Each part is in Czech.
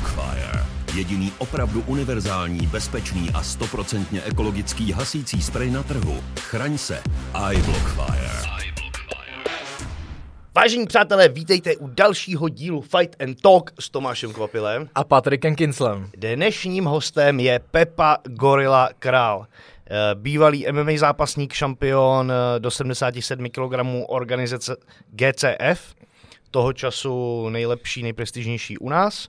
iBlockfire. Jediný opravdu univerzální, bezpečný a stoprocentně ekologický hasící sprej na trhu. Chraň se. iBlockfire. Vážení přátelé, vítejte u dalšího dílu Fight and Talk s Tomášem Kvapilem. A Patrikem Kinslem. Dnešním hostem je Pepa Gorilla Král. Eh, Bývalý MMA zápasník, šampion eh, do 77 kg organizace GCF, toho času nejlepší, nejprestižnější u nás.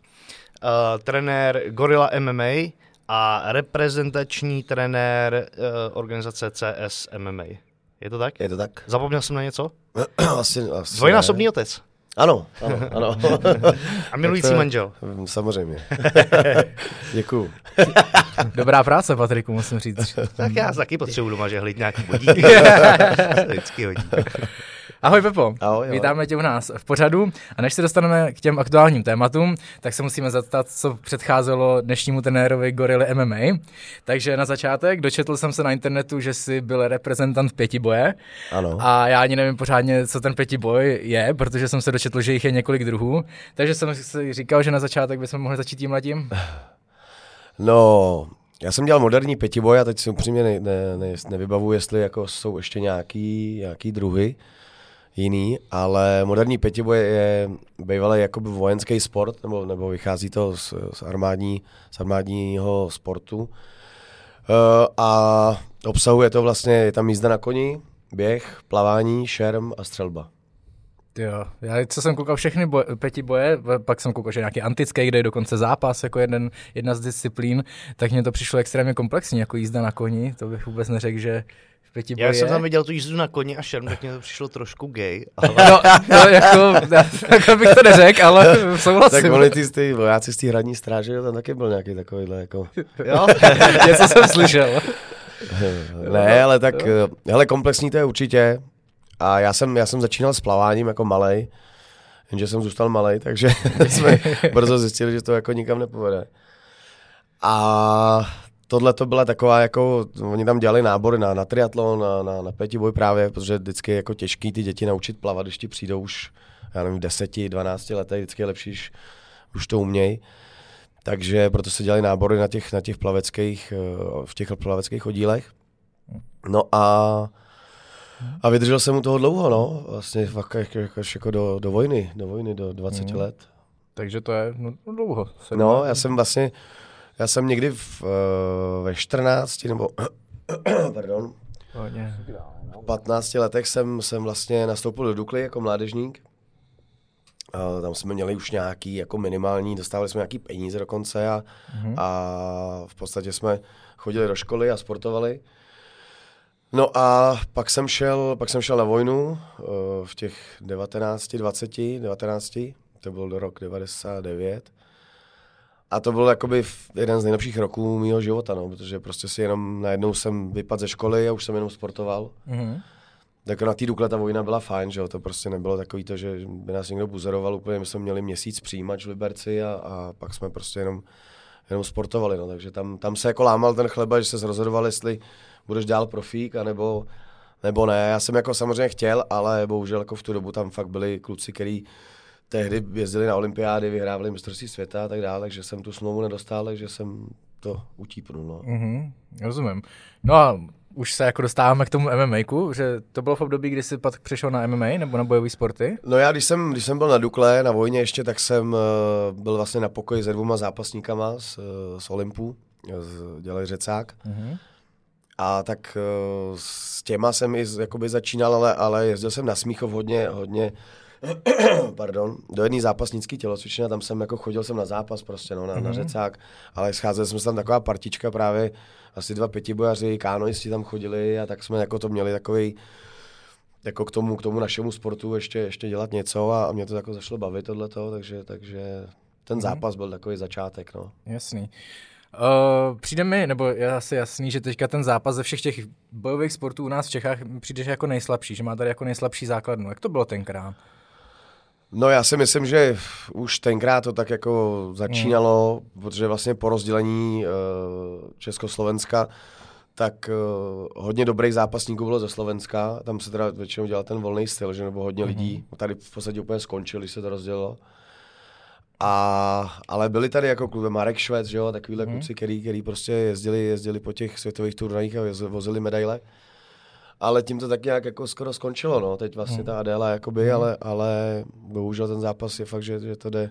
Uh, trenér Gorilla MMA a reprezentační trenér uh, organizace CS MMA. Je to tak? Je to tak? Zapomněl jsem na něco? asi, asi Dvojnásobný otec. Ano, ano, ano. A milující to- manžel. Samozřejmě. Děkuju. Dobrá práce, Patriku, musím říct. Tak já taky potřebuji doma žehlit nějaký bodíky. Se Vždycky hodí. Ahoj Pepo, Ahoj, ahoj. vítáme tě u nás v pořadu a než se dostaneme k těm aktuálním tématům, tak se musíme zeptat, co předcházelo dnešnímu trenérovi Gorily MMA. Takže na začátek dočetl jsem se na internetu, že jsi byl reprezentant pětiboje Ano. a já ani nevím pořádně, co ten pětiboj je, protože jsem se dočetl, že jich je několik druhů, takže jsem si říkal, že na začátek bychom mohli začít tím letím. No, já jsem dělal moderní pětiboj a teď si upřímně ne, ne, ne, nevybavuji, jestli jako jsou ještě nějaký, nějaký druhy jiný, ale moderní pětiboj je bývalý jakoby vojenský sport, nebo, nebo vychází to z, z, armádní, z armádního sportu. Uh, a obsahuje to vlastně, je tam jízda na koni, běh, plavání, šerm a střelba. Jo, já co jsem koukal všechny boj, pěti boje, pak jsem koukal, že nějaký antický, kde je dokonce zápas jako jeden, jedna z disciplín, tak mně to přišlo extrémně komplexní, jako jízda na koni, to bych vůbec neřekl, že v pěti Já jsem tam viděl tu jízdu na koni a šerm, tak mě to přišlo trošku gay. Ale No, no jako, takhle bych to neřekl, ale souhlasím. Tak oni ty, ty vojáci z té hradní stráže, tam taky byl nějaký takovýhle jako... jo? Něco jsem slyšel. Ne, ale tak, eh, hele, komplexní to je určitě. A já jsem, já jsem začínal s plaváním jako malej, jenže jsem zůstal malej, takže jsme brzo zjistili, že to jako nikam nepovede. A tohle to byla taková jako, oni tam dělali nábory na, na triatlon, na, na, na pětiboj právě, protože vždycky je jako těžký ty děti naučit plavat, když ti přijdou už, já nevím, 10, 12 letech, vždycky je lepší, když už to umějí. Takže proto se dělali nábory na těch, na těch plaveckých, eh, v těch plaveckých oddílech. No a, a vydržel jsem u toho dlouho, no, vlastně fakt jako, jako, až jako do, do vojny, do vojny, do 20 Mhm. let. Takže to je no, dlouho. No, let. já jsem vlastně, já jsem někdy v, eh, ve 14 nebo, pardon, v 15 letech jsem, jsem vlastně nastoupil do Dukly jako mládežník. A tam jsme měli už nějaký jako minimální, dostávali jsme nějaký peníze dokonce a, Mhm. a v podstatě jsme chodili do školy a sportovali. No a pak jsem šel, pak jsem šel na vojnu eh, v těch 19, 20, 19, to byl rok 99. A to byl jakoby jeden z nejlepších roků mého života, no, protože prostě si jenom najednou jsem vypadl ze školy a už jsem jenom sportoval. Mhm. Tak na té Dukle ta vojna byla fajn, že jo? to prostě nebylo takový to, že by nás někdo buzeroval úplně, my jsme měli měsíc přijímač v Liberci a, a pak jsme prostě jenom, jenom sportovali, no. takže tam, tam se jako lámal ten chleba, že se rozhodoval, jestli budeš dál profík, anebo, nebo ne. Já jsem jako samozřejmě chtěl, ale bohužel jako v tu dobu tam fakt byli kluci, kteří tehdy jezdili na olympiády, vyhrávali mistrovství světa a tak dále, takže jsem tu smlouvu nedostal, takže jsem to utípnul. No. Mhm, rozumím. No a už se jako dostáváme k tomu MMA, že to bylo v období, kdy jsi pak přišel na MMA nebo na bojové sporty? No já, když jsem, když jsem byl na Dukle, na vojně ještě, tak jsem uh, byl vlastně na pokoji se dvouma zápasníkama z, uh, z Olympu, z, dělali řecák. Mhm. A tak uh, s těma jsem i jakoby začínal, ale, ale jezdil jsem na Smíchov hodně, hodně pardon, do jedné zápasnické tělocvičny a tam jsem jako chodil jsem na zápas prostě, no, na, mm-hmm. na řecák, ale scházeli jsme se tam taková partička právě, asi dva pětibojaři, kánoisti tam chodili a tak jsme jako to měli takový jako k tomu, k tomu našemu sportu ještě, ještě dělat něco a, a mě to jako zašlo bavit tohleto, takže, takže ten Mhm. zápas byl takový začátek, no. Jasný. Uh, přijde mi, nebo je asi jasný, že teďka ten zápas ze všech těch bojových sportů u nás v Čechách přijde, jako nejslabší, že má tady jako nejslabší základnu. Jak to bylo tenkrát? No já si myslím, že už tenkrát to tak jako začínalo, mm. protože vlastně po rozdělení uh, Československa, tak uh, hodně dobrých zápasníků bylo ze Slovenska, tam se teda většinou dělal ten volný styl, že nebo hodně mm. lidí tady v podstatě úplně skončili, se to rozdělilo. A, ale byli tady jako klube Marek Švec, že jo, takovýhle hmm. kluci, který, který prostě jezdili, jezdili po těch světových turnajích a vozili medaile. Ale tím to tak nějak jako skoro skončilo, no. Teď vlastně hmm. ta Adela jakoby, hmm. ale, ale bohužel ten zápas je fakt, že, že to jde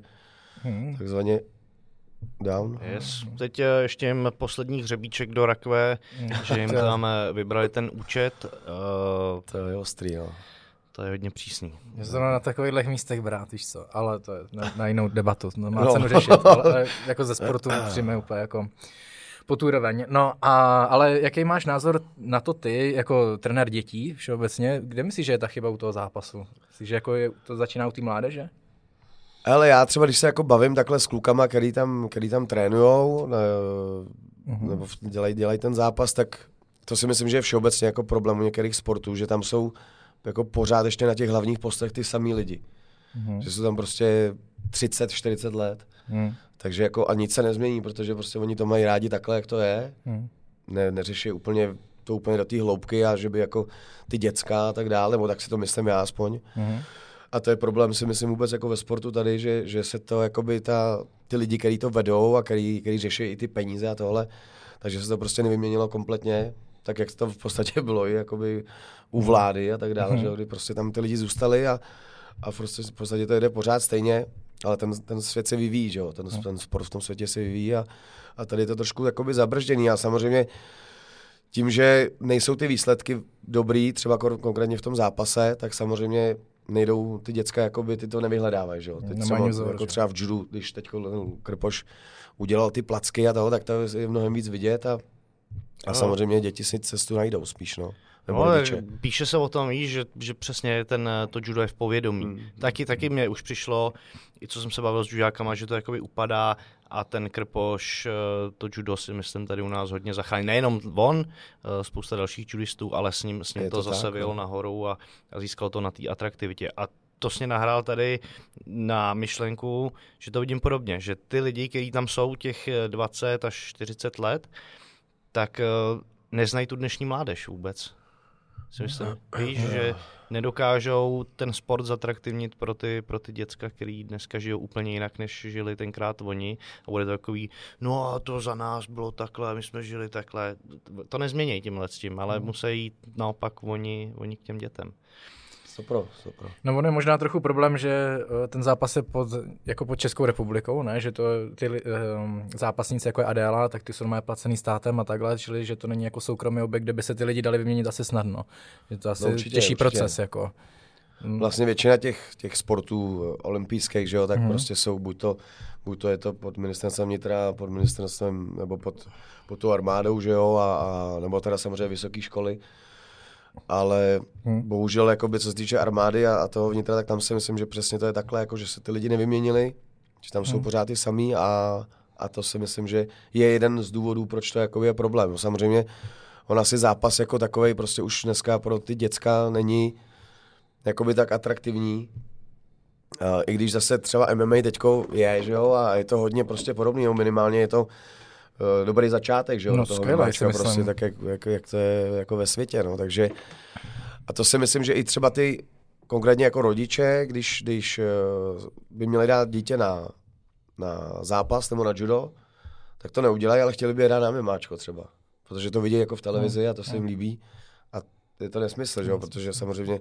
hmm. takzvaně down. Yes. Teď eh, ještě jim poslední hřebíček do rakve, hmm. že jim tam eh, vybrali ten účet. Uh, to je ostrý, no. To je hodně přísný. Je to na takových místech brát, víš co, ale to je na, na jinou debatu, to má no. cenu řešit, ale, ale jako ze sportu přijme úplně jako po tu úroveň. No a, ale jaký máš názor na to ty, jako trenér dětí všeobecně, kde myslíš, že je ta chyba u toho zápasu? Myslíš, že jako je, to začíná u té mládeže? Ale já třeba, když se jako bavím takhle s klukama, který tam, který tam trénujou, ne, uh-huh. nebo dělají dělaj ten zápas, tak to si myslím, že je všeobecně jako problém u některých sportů, že tam jsou jako pořád ještě na těch hlavních postech ty samý lidi. Uh-huh. Že jsou tam prostě 30, 40 let. Uh-huh. Takže jako a nic se nezmění, protože prostě oni to mají rádi takhle, jak to je. Uh-huh. Ne, neřeší úplně to úplně do té hloubky a že by jako ty děcka a tak dále, nebo tak si to myslím já aspoň. Uh-huh. A to je problém si myslím vůbec jako ve sportu tady, že, že se to jakoby ta, ty lidi, kteří to vedou a který, který řeší i ty peníze a tohle, takže se to prostě nevyměnilo kompletně, tak jak to v podstatě bylo i jakoby u vlády a tak dále, mm-hmm. že kdy prostě tam ty lidi zůstali a, a prostě v podstatě to jde pořád stejně, ale ten, ten svět se vyvíjí, že jo, ten, mm. ten sport v tom světě se vyvíjí a, a tady je to trošku jakoby zabržděný a samozřejmě tím, že nejsou ty výsledky dobrý, třeba konkrétně v tom zápase, tak samozřejmě nejdou ty děcka, jakoby ty to nevyhledávají, že jo. Teď třeba, vzor, jako třeba v judu, když teď Krpoš udělal ty placky a toho, tak to je mnohem víc vidět a, a no. samozřejmě děti si cestu najdou spíš, no. No, píše se o tom, víš, že, že přesně ten, to judo je v povědomí. Hmm. Taky, taky mě už přišlo, i co jsem se bavil s judákama, že to jakoby upadá a ten Krpoš, eh, to judo si myslím tady u nás hodně zachrání. Nejenom on, eh, spousta dalších judistů, ale s ním, s ním to, to zase vyjelo no. nahoru a, a získal to na té atraktivitě. A to sně nahrál tady na myšlenku, že to vidím podobně, že ty lidi, kteří tam jsou těch 20 až 40 let, tak eh, neznají tu dnešní mládež vůbec si myslím. Víš, že nedokážou ten sport zatraktivnit pro ty, pro ty děcka, který dneska žijou úplně jinak, než žili tenkrát oni. A bude to takový, no a to za nás bylo takhle, my jsme žili takhle. To nezmění tímhle s tím, ale hmm. musí jít naopak oni, oni k těm dětem. Stopro, stopro. No ono je možná trochu problém, že eh, ten zápas je pod, jako pod Českou republikou, ne? že to ty um, zápasníci jako je Adela, tak ty jsou normálně placený státem a takhle, čili že to není jako soukromý objekt, kde by se ty lidi dali vyměnit asi snadno. Je to asi no určitě, těžší určitě. proces. Jako. Hmm. Vlastně většina těch, těch sportů eh, olympijských, že jo, tak hmm. prostě jsou buď to, buď to je to pod ministerstvem vnitra, pod ministerstvem, nebo pod, pod tu armádou, že jo, a, a nebo teda samozřejmě vysoké školy ale hmm. bohužel, jakoby, co se týče armády a, a toho vnitra, tak tam si myslím, že přesně to je takhle, jako, že se ty lidi nevyměnili, že tam hmm. jsou pořád ty samý a, a to si myslím, že je jeden z důvodů, proč to jakoby, je problém. Samozřejmě on asi zápas jako takový prostě už dneska pro ty děcka není jakoby tak atraktivní, Uh, I když zase třeba MMA teďko je, že jo, a je to hodně prostě podobný, minimálně je to uh, dobrý začátek, že jo, no, toho skvěle, prostě tak, jak, jak, jak, to je jako ve světě, no, takže a to si myslím, že i třeba ty konkrétně jako rodiče, když, když uh, by měli dát dítě na, na zápas nebo na judo, tak to neudělají, ale chtěli by je dát na mimáčko třeba, protože to vidí jako v televizi a to se jim líbí. A je to nesmysl, že jo, protože samozřejmě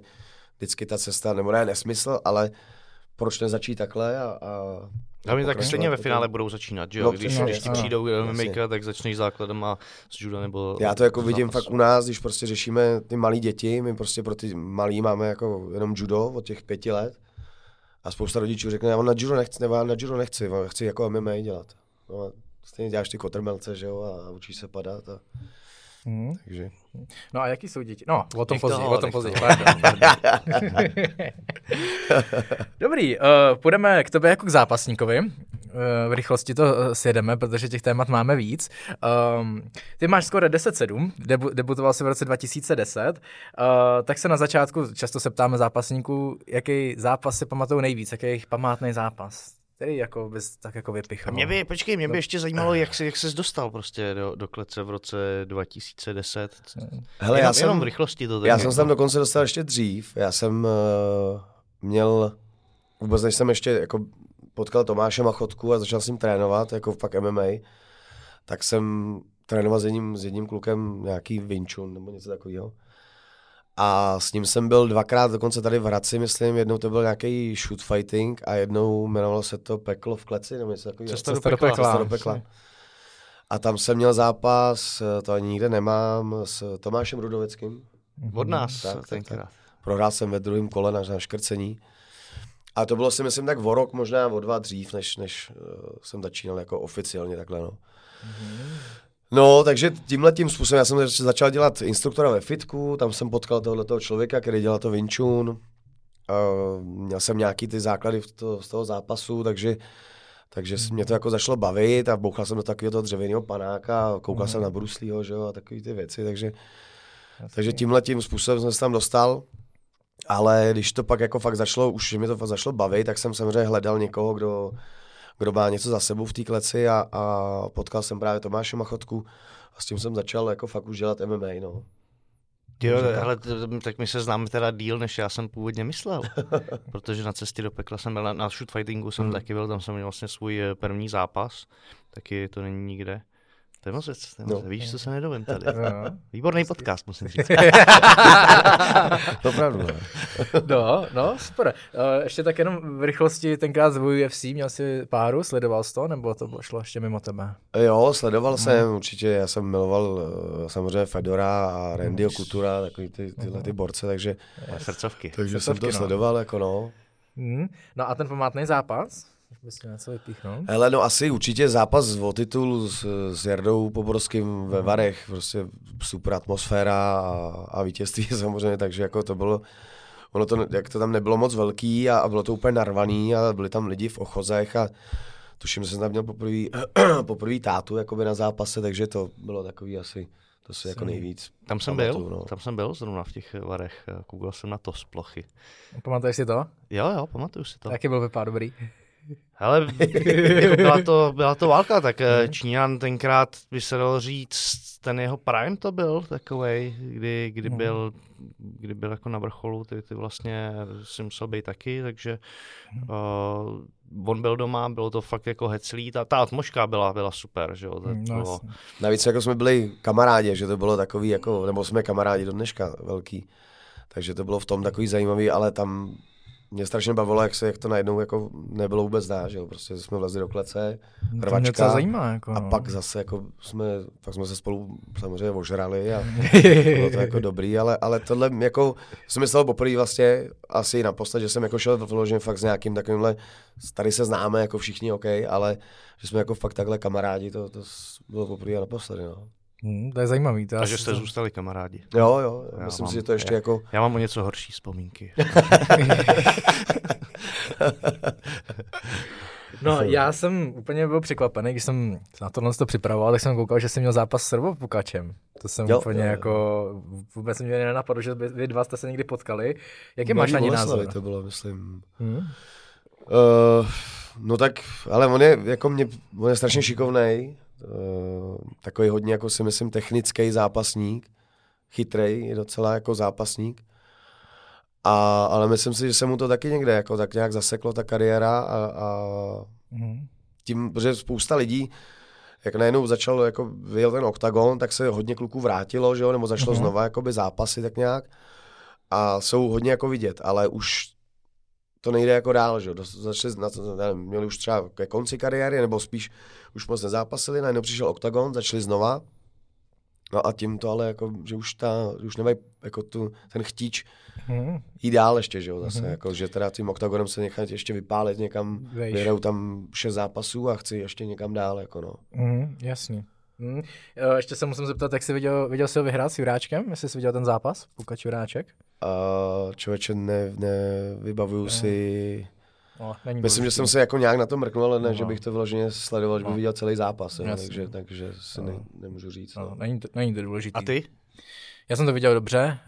vždycky ta cesta, nebo ne nesmysl, ale proč nezačít takhle a, a Hlavně tak stejně ve finále budou začínat, že jo? No, když, no, když ti přijdou MMA, tak začneš základem a z juda nebo... Já to jako vidím fakt u nás, když prostě řešíme ty malé děti, my prostě pro ty malý máme jako jenom judo od těch pěti let a spousta rodičů řekne, já na judo nechci, nebo já na judo nechci, chci jako MMA dělat. No, stejně děláš ty kotrmelce, že jo, a učíš se padat a... Hmm. Takže. No a jaký jsou děti? No, o tom později, o tom později. Dobrý, uh, půjdeme k tobě jako k zápasníkovi. Uh, v rychlosti to uh, sjedeme, protože těch témat máme víc. Um, ty máš skoro 10-7, debu- debutoval jsi v roce 2010, uh, tak se na začátku, často se ptáme zápasníků, jaký zápas si pamatují nejvíc, jaký je jejich památný zápas který jako bys tak jako vypichal. Mě by, počkej, mě by ještě zajímalo, jak, jsi, jak ses dostal prostě do, do klece v roce 2010. Hele, jenom, já jsem, jenom v rychlosti to. Já jsem se tam dokonce dostal ještě dřív. Já jsem uh, měl, vůbec než jsem ještě jako potkal Tomáše Machotku a začal s ním trénovat, jako fakt MMA, tak jsem trénoval s jedním, s jedním klukem nějaký Vinčun nebo něco takového. A s ním jsem byl dvakrát dokonce tady v Hradci, myslím, jednou to byl nějaký shoot fighting a jednou jmenovalo se to Peklo v kleci, nebo něco takového. Cesta do pekla. Cesta do pekla. A tam jsem měl zápas, to ani nikde nemám, s Tomášem Rudoveckým. Od nás Tak, tak, tenkrát. Prohrál jsem ve druhém kole na, na škrcení. A to bylo si myslím tak o rok, možná o dva dřív, než, než uh, jsem začínal jako oficiálně takhle. No. No, takže tímhle tím způsobem, já jsem zač- začal dělat instruktora ve fitku, tam jsem potkal tohoto člověka, který dělal to Wing Chun. Uh, měl jsem nějaký ty základy v to, z toho zápasu, takže takže mm. mě to jako zašlo bavit a bouchal jsem do takového toho dřevěného panáka, koukal mm. jsem na Bruslího, že jo, a takové ty věci, takže, takže tímhle tím způsobem jsem se tam dostal. Ale když to pak jako fakt začalo, už mi to fakt začalo bavit, tak jsem samozřejmě hledal někoho, kdo, kdo má něco za sebou v té kleci a, a potkal jsem právě Tomáše Machotku a s tím jsem začal jako fakt už dělat MMA, no. Jo, ale tak my se známe teda díl, než já jsem původně myslel. Protože na cestě do pekla jsem byl, na, na shoot fightingu jsem Hmm. taky byl, tam jsem měl vlastně svůj eh, první zápas. Taky to není nikde. To je moc věc, to je moc, No. víš, co se nedovím tady. Jo. Výborný podcast, musím říct. Opravdu, no. No, no, super. Uh, ještě tak jenom v rychlosti tenkrát z UFC, měl jsi páru, sledoval jsi to, nebo to šlo ještě mimo tebe? Jo, sledoval jsem určitě, já jsem miloval eh, samozřejmě Fedora a Randyho Kutura, takový ty, tyhle ty borce, takže, Srdcovky. takže jsem Srdcovky, to no. sledoval, jako no. Hmm. No a ten památný zápas? Bys měl něco vypíchnout? Hele, no asi určitě zápas o titul s, s Jardou Poborským ve Varech, prostě super atmosféra a, a vítězství samozřejmě, takže jako to bylo, ono to, jak to tam nebylo moc velký a, a bylo to úplně narvaný a byli tam lidi v ochozech a tuším, že jsem tam měl poprvé, poprvé tátu jakoby na zápase, takže to bylo takový asi, to si jako nejvíc Tam jsem pamatuju, byl, no. tam jsem byl zrovna v těch varech, koukal jsem na to z plochy. Pamatuješ si to? Jo, jo, pamatuju si to. Jaký byl vypad dobrý? Hele, jako byla, to, byla to válka, tak eh, Číňan tenkrát by se dalo říct, ten jeho prime to byl takovej, kdy, kdy, byl, kdy byl jako na vrcholu, ty, ty vlastně si musel být taky, takže uh, on byl doma, bylo to fakt jako heclý, ta, ta atmosféra byla, byla super, že jo, to, No, to bylo. Navíc jako jsme byli kamarádi, že to bylo takový jako, nebo jsme kamarádi do dneška velký. Takže to bylo v tom takový zajímavý, ale tam mě strašně bavilo, jak se jak to najednou jako nebylo vůbec dá, že jo. Prostě jsme vlezli do klece, To mě rvačka docela zajímá. Jako, a no. pak zase jako jsme, pak jsme se spolu samozřejmě ožrali a bylo to jako dobrý, ale, ale tohle jako jsem myslel poprvé vlastně asi naposled, že jsem jako šel vyloženě fakt s nějakým takovýmhle, tady se známe jako všichni, OK, ale že jsme jako fakt takhle kamarádi, to, to bylo poprvé a naposledy, no. Hmm, to je zajímavý. To já a že jste to- zůstali kamarádi. Jo, jo, Já myslím mám- si, že to ještě já- jako, Já mám o něco horší vzpomínky. No, já jsem úplně byl překvapený, když jsem se na tohle to připravoval, tak jsem koukal, že jsem měl zápas s Srbopukačem. To jsem Jo, úplně jo, jo. jako, vůbec mě nenapadlo, že vy dva jste se někdy potkali. Jaký máš ani názor? to bylo, myslím. Hmm? Uh, no tak, ale on je, jako mě, on je strašně šikovnej, takový hodně, jako si myslím, technický zápasník, chytrej, je docela jako zápasník. A, ale myslím si, že se mu to taky někde jako tak nějak zaseklo ta kariéra a, a Hmm. tím, protože spousta lidí, jak najednou začal, jako vyjel ten oktagon, tak se hodně kluků vrátilo, že jo, nebo začalo Mhm. znova jakoby zápasy tak nějak a jsou hodně jako vidět, ale už to nejde jako dál, že začali, na to, nevím, měli už třeba ke konci kariéry, nebo spíš už moc nezápasili, najednou přišel oktagon, začali znova, no a tím to ale jako, že už ta, že už nemají jako tu, ten chtíč Hmm. jít dál ještě, že jo, zase, Mhm. jako, že teda tím oktagonem se nechat ještě vypálit někam, vyhrajou tam šest zápasů a chci ještě někam dál, jako no. Hmm, jasně. Hmm. Ještě se musím zeptat, jak jsi viděl, viděl jsi ho vyhrát s Juráčkem? Jestli jsi viděl ten zápas, Pukač Juráček? A člověče, ne, nevybavuju si, No, není myslím, že důležitý. jsem se jako nějak na to mrknul, ale ne, No. že bych to vyloženě sledoval, že bych No. viděl celý zápas, jo, takže, takže si ne, nemůžu říct. No, No. není, to, není to důležitý. A ty? Já jsem to viděl dobře,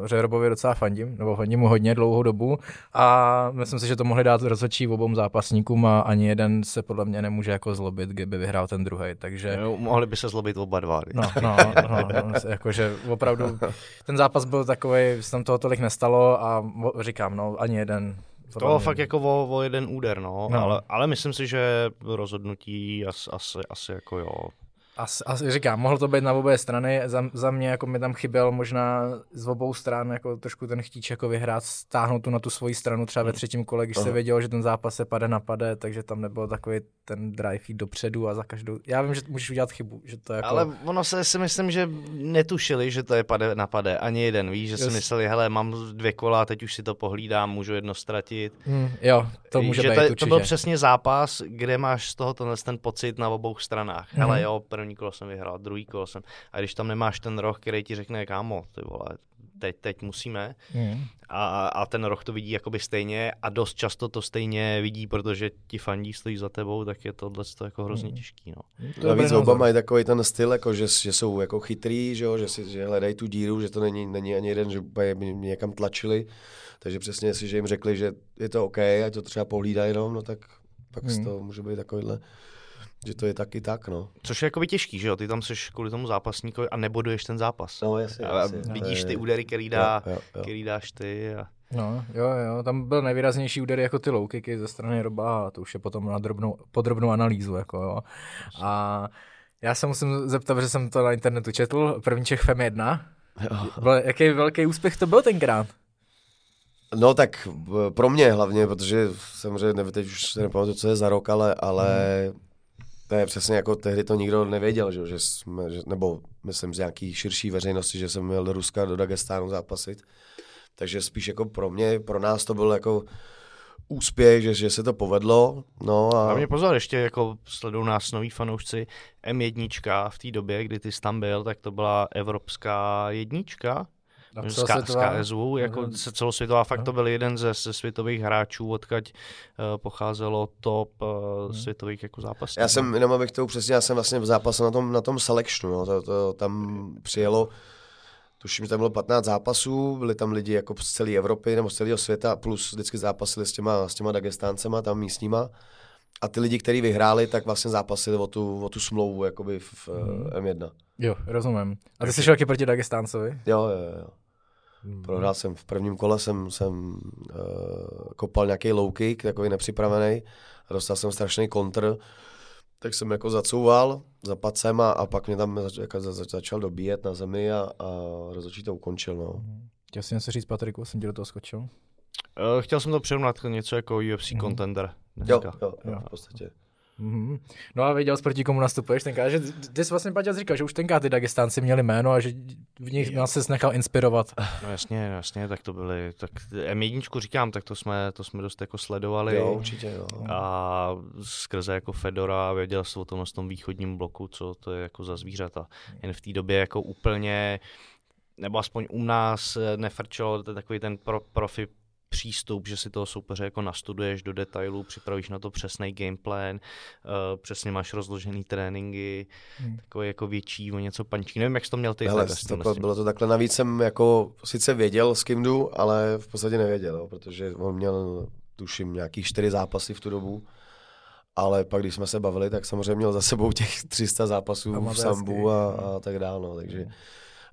uh, že Robovi docela fandím, nebo fandím mu hodně dlouhou dobu a myslím si, že to mohli dát rozhodčí obou zápasníkům a ani jeden se podle mě nemůže jako zlobit, kdyby vyhrál ten druhý, takže... Jo, mohli by se zlobit oba dva. No, no, no, no, jakože opravdu ten zápas byl takový, se tam toho tolik nestalo a říkám, no, ani jeden To bylo fakt jako o, o jeden úder, no, no. Ale, ale myslím si, že rozhodnutí asi, asi, asi jako jo. Asi, asi říkám, mohlo to být na obě strany, za, za mě jako mi tam chyběl možná z obou stran jako trošku ten chtíč jako vyhrát, stáhnout tu na tu svoji stranu třeba ve hmm. třetím kole, když Aha. se vědělo, že ten zápas se pade na pade, takže tam nebyl takový ten drive jít dopředu a za každou, já vím, že můžeš udělat chybu, že to jako... Ale ono se si myslím, že netušili, že to je pade na pade, ani jeden, víš, že yes. si mysleli, hele, mám dvě kola, teď už si to pohlídám, můžu jedno ztratit. Mm, jo, to může že být, to, určitě. to byl přesně zápas, kde máš z toho tenhle ten pocit na obou stranách. Mm. Hele jo, první kolo jsem vyhrál, druhý kolo jsem. A když tam nemáš ten roh, který ti řekne, kámo, ty vole, teď, teď musíme. Mm. A, a ten roh to vidí jakoby stejně a dost často to stejně vidí, protože ti fandí stojí za tebou, tak je tohle to jako hrozně mm. těžký. No. To Navíc oba mají takový ten styl, jako že, že jsou jako chytrý, že, jo, že, si, že hledají tu díru, že to není, není ani jeden, že by mě někam tlačili. Takže přesně, že jim řekli, že je to OK, a to třeba pohlídají jenom, no tak pak mm. to může být takovýhle že to je taky tak, no. Což je jakoby těžký, že jo? Ty tam jsi kvůli tomu zápasníkovi a neboduješ ten zápas. No, jasně, a jasně. vidíš ty údery, který, dá, jo, jo, jo. který dáš ty. A... No, jo, jo, tam byl nejvýraznější úder jako ty low kicky ze strany Roba a to už je potom na drobnou, podrobnou analýzu, jako jo. A já se musím zeptat, že jsem to na internetu četl, první Čech FEM 1. Byl, jaký velký úspěch to byl tenkrát? No tak pro mě hlavně, protože samozřejmě nevím, teď už se nepamatuju, co je za rok, ale, ale hmm to je přesně jako tehdy to nikdo nevěděl, že, že jsme, že, nebo myslím z nějaký širší veřejnosti, že jsem měl do Ruska, do Dagestánu zápasit. Takže spíš jako pro mě, pro nás to byl jako úspěch, že, že se to povedlo. No a... a mě pozor, ještě jako sledují nás noví fanoušci, M1 v té době, kdy ty jsi tam byl, tak to byla evropská jednička, z, KSV, jako se celosvětová, fakt to byl jeden ze, ze světových hráčů, odkaď uh, pocházelo top uh, uh, světových jako zápasů. Já jsem, jenom abych to přesně, já jsem vlastně v zápase na tom, na tom selectionu, no, to, to, tam přijelo, tuším, že tam bylo 15 zápasů, byli tam lidi jako z celé Evropy nebo z celého světa, plus vždycky zápasili s těma, s těma Dagestáncema, tam místníma. A ty lidi, kteří vyhráli, tak vlastně zápasili o tu, o tu smlouvu jakoby v hmm. M1. Jo, rozumím. A ty jsi šel proti Dagestáncovi? Jo, jo, jo. Hmm. Prohrál jsem v prvním kole, jsem, jsem uh, kopal nějaký low kick, takový nepřipravený, a dostal jsem strašný kontr, tak jsem jako zacouval, zapadl jsem a, a pak mě tam zač, jako za, začal dobíjet na zemi a, a rozhodčí to ukončil. No. Hmm. Chtěl jsi něco říct, Patriku, jsem ti do toho skočil? Uh, chtěl jsem to přirovnat něco jako UFC mm. contender. Jo, jo, jo, v podstatě. Mm-hmm. No a věděl jsi, proti komu nastupuješ tenkrát, že ty jsi vlastně Paťas říkal, že už tenkrát ty Dagestánci měli jméno a že v nich nás se nechal inspirovat. No jasně, jasně, tak to byly, tak M1 říkám, tak to jsme, to jsme dost jako sledovali. Jo, určitě, jo. A skrze jako Fedora věděl jsi o tom, tom východním bloku, co to je jako za zvířata. Jen v té době jako úplně nebo aspoň u nás nefrčelo takový ten pro, profi přístup, že si toho soupeře jako nastuduješ do detailů, připravíš na to přesný gameplan, uh, přesně máš rozložený tréninky, hmm. takový jako větší o něco pančí. Nevím, jak jsi to měl ty. Hele, to, bylo to takhle, navíc jsem jako sice věděl, s kým jdu, ale v podstatě nevěděl, jo, protože on měl, tuším, nějakých čtyři zápasy v tu dobu. Ale pak, když jsme se bavili, tak samozřejmě měl za sebou těch 300 zápasů v sambu a, a tak dále. No, takže...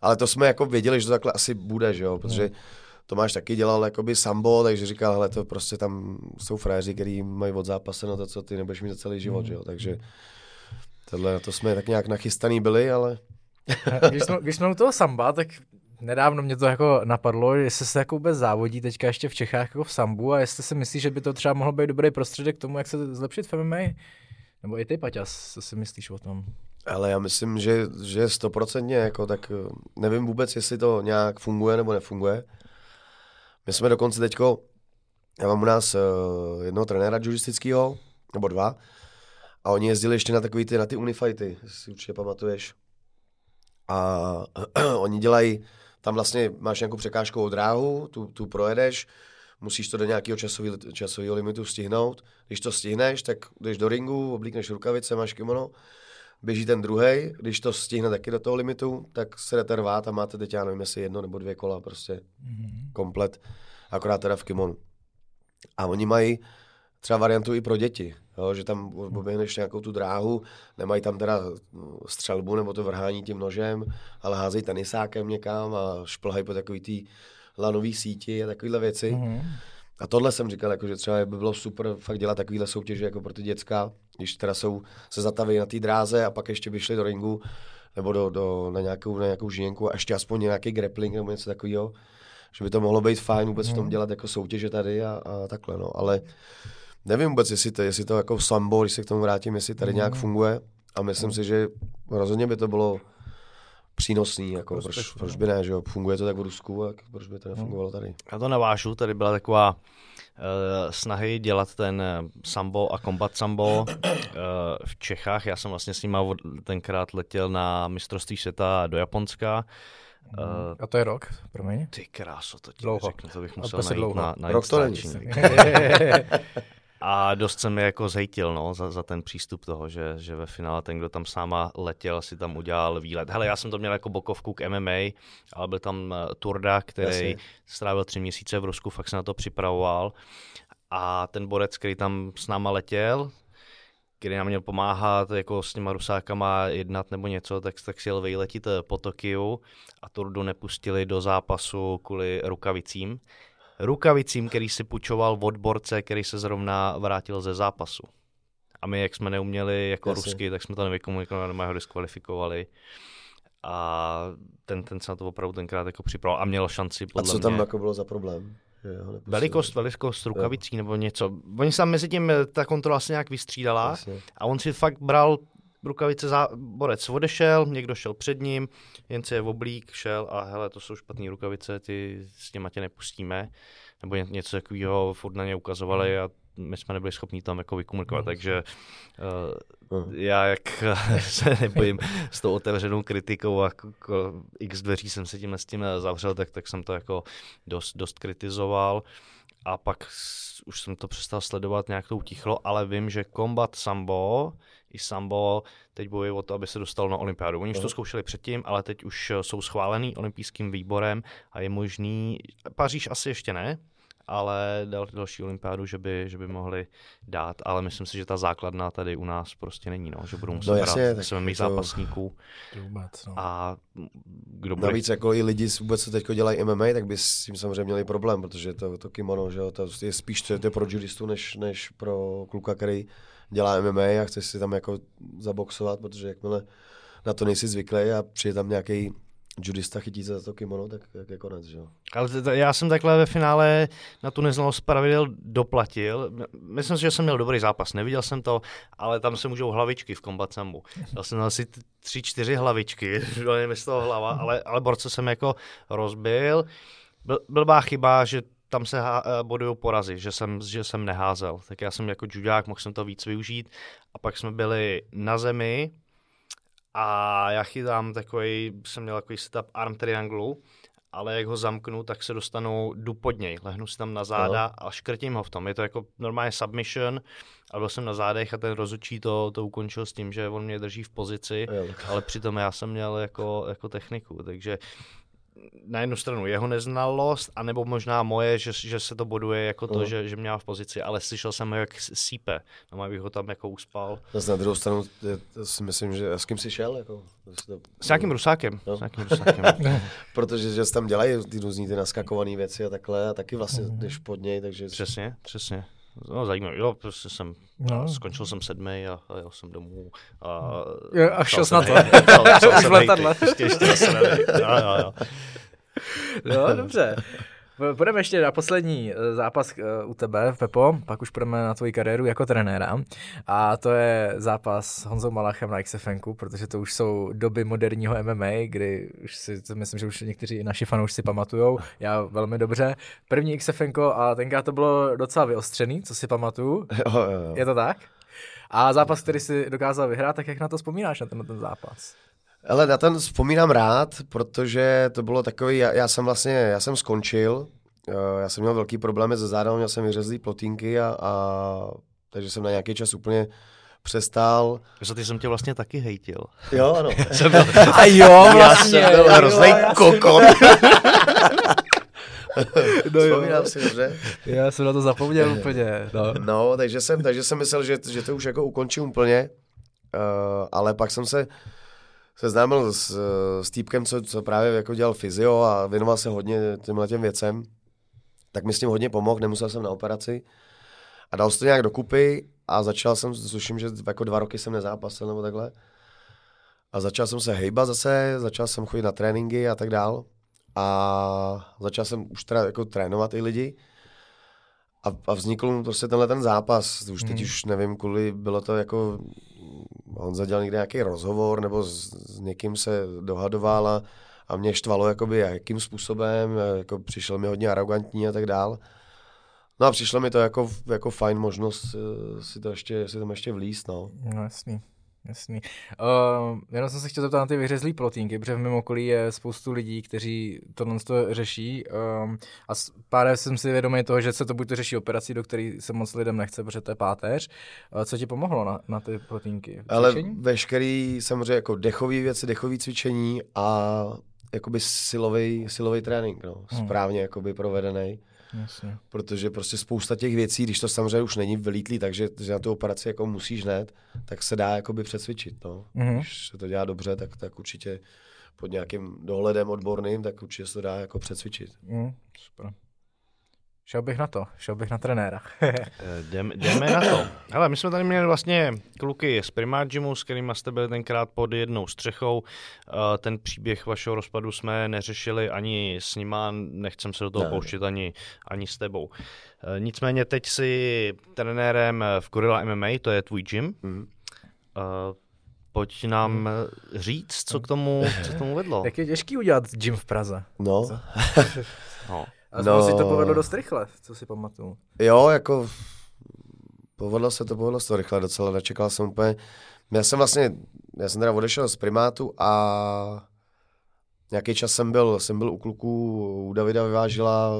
Ale to jsme jako věděli, že to takhle asi bude, že jo? protože hmm Tomáš taky dělal jakoby sambo, takže říkal, hele, to prostě tam jsou fréři, kteří mají od zápase na to, co ty nebudeš mít za celý život, mm. že jo, takže tohle, to jsme tak nějak nachystaný byli, ale... když, jsme, když jsme u toho samba, tak nedávno mě to jako napadlo, jestli se jako vůbec závodí teďka ještě v Čechách jako v sambu a jestli si myslíš, že by to třeba mohlo být dobrý prostředek k tomu, jak se zlepšit v MMA? Nebo i ty, Paťas, co si myslíš o tom? Ale já myslím, že, že stoprocentně, jako tak nevím vůbec, jestli to nějak funguje nebo nefunguje. My jsme dokonce teďko, já mám u nás uh, jednoho trenéra judistického, nebo dva, a oni jezdili ještě na takový ty, na ty unifighty, si určitě pamatuješ. A oni dělají, tam vlastně máš nějakou překážkovou dráhu, tu, tu projedeš, musíš to do nějakého časového, časového limitu stihnout. Když to stihneš, tak jdeš do ringu, oblíkneš rukavice, máš kimono, běží ten druhý, když to stihne taky do toho limitu, tak se jdete rvát a máte teď, já nevím, jestli jedno nebo dvě kola prostě mm-hmm. komplet, akorát teda v kimonu. A oni mají třeba variantu i pro děti, jo, že tam oběhneš nějakou tu dráhu, nemají tam teda střelbu nebo to vrhání tím nožem, ale házejí tenisákem někam a šplhají po takový tý lanový síti a takovéhle věci. Mm-hmm. A tohle jsem říkal, jako, že třeba by bylo super fakt dělat takovýhle soutěže jako pro ty děcka, když teda jsou, se zataví na té dráze a pak ještě by šli do ringu nebo do, do, na, nějakou, na nějakou žíněnku a ještě aspoň nějaký grappling nebo něco takového, že by to mohlo být fajn vůbec v tom dělat jako soutěže tady a, a takhle, no, ale nevím vůbec, jestli to, jestli to jako sambo, když se k tomu vrátím, jestli tady nějak funguje. A myslím si, že rozhodně by to bylo přínosný, jako proč, proč by ne, že jo, funguje to tak v Rusku, tak proč by to nefungovalo tady. Já to navážu, tady byla taková uh, snahy dělat ten eh, sambo a kombat sambo uh, v Čechách. Já jsem vlastně s nima tenkrát letěl na mistrovství světa do Japonska. Uh, A to je rok, promiň. ty kráso, to ti Dlouho. řeknu, to bych A musel najít dlouho. na, na Rok to není. A dost jsem je jako zhejtil no, za, za ten přístup toho, že, že ve finále ten, kdo tam s náma letěl, si tam udělal výlet. Hele, já jsem to měl jako bokovku k MMA, ale byl tam eh, Turda, který Jasně. strávil tři měsíce v Rusku, fakt se na to připravoval. A ten borec, který tam s náma letěl, který nám měl pomáhat jako s těma rusákama jednat nebo něco, tak, tak si jel vyletit eh, po Tokiu a Turdu nepustili do zápasu kvůli rukavicím. Rukavicím, který si půjčoval od borce, který se zrovna vrátil ze zápasu. A my, jak jsme neuměli jako Jasně. rusky, tak jsme to nevykomunikovali, my ho diskvalifikovali. A ten, ten se na to opravdu tenkrát jako připravil a měl šanci A podle co tam mě. jako bylo za problém? Velikost, velikost rukavicí nebo něco. Oni se tam mezi tím, eh, ta kontrola se nějak vystřídala Jasně. a on si fakt bral rukavice za borec odešel, někdo šel před ním, jen si je oblík, šel a hele, to jsou špatné rukavice, ty s těma tě nepustíme. Nebo ně- něco takového furt na ně ukazovali a my jsme nebyli schopni tam jako vykomunikovat, takže uh, Hmm. já jak se nebojím s tou otevřenou kritikou a k- x dveří jsem se tím s tím zavřel, tak, tak jsem to jako dost, dost kritizoval a pak už jsem to přestal sledovat, nějak to utichlo, ale vím, že Combat Sambo i Sambo teď bojují o to, aby se dostal na olympiádu. Oni už to Aha. zkoušeli předtím, ale teď už eh, jsou schválený olympijským výborem a je možný, Paříž asi ještě ne, ale dal, další olympiádu, že by, že by mohli dát, ale myslím si, že ta základna tady u nás prostě není, no, že budou muset No no, jasně, brát tak svými to- zápasníků Vůbec, no. a kdo bude Navíc jako i lidi vůbec, co teď dělají MMA, tak by s tím samozřejmě měli problém, protože to, to kimono, že jo, to je spíš to je pro judistu, než, než pro kluka, který dělá MMA a chce si tam jako zaboxovat, protože jakmile na to nejsi zvyklý a přijde tam nějaký judista chytí se za to kimono, tak jak je konec, že jo. Ale t- t- já jsem takhle ve finále na tu neznalost pravidel doplatil. Myslím si, že jsem měl dobrý zápas, neviděl jsem to, ale tam se můžou hlavičky v Combat Sambu. Dal jsem asi tři, čtyři hlavičky, mi z toho hlava, ale, ale borce jsem jako rozbil. Byl, blbá chyba, že tam se eh, bodují porazy, že jsem, že jsem neházel. Tak já jsem jako judák, mohl jsem to víc využít. A pak jsme byli na zemi a já chytám takový, jsem měl takový setup arm triangle, ale jak ho zamknu, tak se dostanu, jdu pod něj, lehnu si tam na záda a škrtím ho v tom. Je to jako normálně submission a byl jsem na zádech a ten rozhodčí to, to ukončil s tím, že on mě drží v pozici, Jo, ale přitom já jsem měl jako, jako techniku, takže na jednu stranu jeho neznalost, anebo možná moje, že, že se to boduje jako to, Mhm. že, že mě má v pozici, ale slyšel jsem ho, jak sípe. No, abych ho tam jako uspal. Zase na druhou stranu, je- to si myslím, že s kým jsi šel? Jako, to, S nějakým rusákem. No. S nějakým rusákem. Protože že tam dělají ty různý ty naskakované věci a takhle a taky vlastně jdeš pod něj, takže Přesně, přesně. No zajímavé, jo, prostě jsem, No. skončil jsem sedmý a, a jel jsem domů a... Jo, a šel jsem na to. Už v letadle. Ještě, ještě nasraný. jo, jo, jo. No, dobře. Půjdeme ještě na poslední eh, zápas eh, u tebe, Pepo, pak už půjdeme na tvoji kariéru jako trenéra. A to je zápas s Honzou Malachem na XFNku, protože to už jsou doby moderního MMA, kdy už si, to myslím, že už někteří naši fanoušci pamatujou, já velmi dobře. První XFNko a tenkrát to bylo docela vyostřený, co si pamatuju. jo, jo, jo. Je to tak? A zápas, který si dokázal vyhrát, tak jak na to vzpomínáš, na ten, na ten zápas? Ale na ten vzpomínám rád, protože to bylo takový, já, já jsem vlastně, já jsem skončil, eh, já jsem měl velký problémy se zádem, měl jsem vyřezlý plotínky a, a takže jsem na nějaký čas úplně přestal. Za ty jsem tě vlastně taky hejtil. Jo, ano. A jo, vlastně. já jsem byl jo, hrozný já- kokon. No jo. Vzpomínám si dobře. Já jsem na to zapomněl úplně. No. No, takže jsem, takže jsem myslel, že, že to už jako ukončím úplně, uh, ale pak jsem se seznámil s, s týpkem, co, co právě jako dělal fyzio a věnoval se hodně těmhle těm věcem. tak mi s tím hodně pomohl, nemusel jsem na operaci. A dal se to nějak dokupy a začal jsem, tuším, že jako dva roky jsem nezápasil nebo takhle. A začal jsem se hejbat zase, začal jsem chodit na tréninky a tak dál. A začal jsem už teda jako trénovat i lidi. A, a vznikl prostě tenhle ten zápas. Už teď Mhm. už nevím, kvůli bylo to jako, on zadělal někde nějaký rozhovor, nebo s, s někým se dohadoval a, a mě štvalo, jakoby, jakým způsobem, jako přišel mi hodně arrogantní a tak dál. No a přišlo mi to jako, jako fajn možnost eh, si, to ještě, si tam ještě vlíst, no. No jasný, jasný. Uh, jenom jsem se chtěl zeptat na ty vyřezlý plotínky, protože v mém okolí je spoustu lidí, kteří tohle to řeší um, a pár jsem si vědomý toho, že se to buď to řeší operací, do které se moc lidem nechce, protože to je páteř. Uh, co ti pomohlo na, na ty plotínky? Ale Cvičení? veškerý, samozřejmě jako dechové věci, dechové cvičení a jakoby silový, silový trénink, no. Hmm. Správně jakoby provedený. Jasně. Protože prostě spousta těch věcí, když to samozřejmě už není vylítlý, takže že na tu operaci jako musíš hned, tak se dá jakoby přecvičit, no. Mhm. Když se to dělá dobře, tak, tak určitě pod nějakým dohledem odborným, tak určitě se to dá jako přecvičit. Mm, super. Šel bych na to, šel bych na trenéra. Eh, Jdeme, jdeme na to. Hele, my jsme tady měli vlastně kluky z Primát Gymu, s kterými jste byli tenkrát pod jednou střechou. Eh, Ten příběh vašeho rozpadu jsme neřešili ani s nima, nechcem se do toho Ne, pouštět ani, ani s tebou. Eh, Nicméně teď si trenérem v Gorilla MMA, to je tvůj gym. Mhm. Eh, Pojď nám říct, co k tomu, co k tomu vedlo. Jak je těžký udělat gym v Praze? No? No. A No. no. si to povedlo dost rychle, co si pamatuju. Jo, jako povedlo se to, povedlo se to rychle docela, nečekal jsem úplně. Já jsem vlastně, já jsem teda odešel z primátu a nějaký čas jsem byl, jsem byl u kluků, u Davida Vyvážila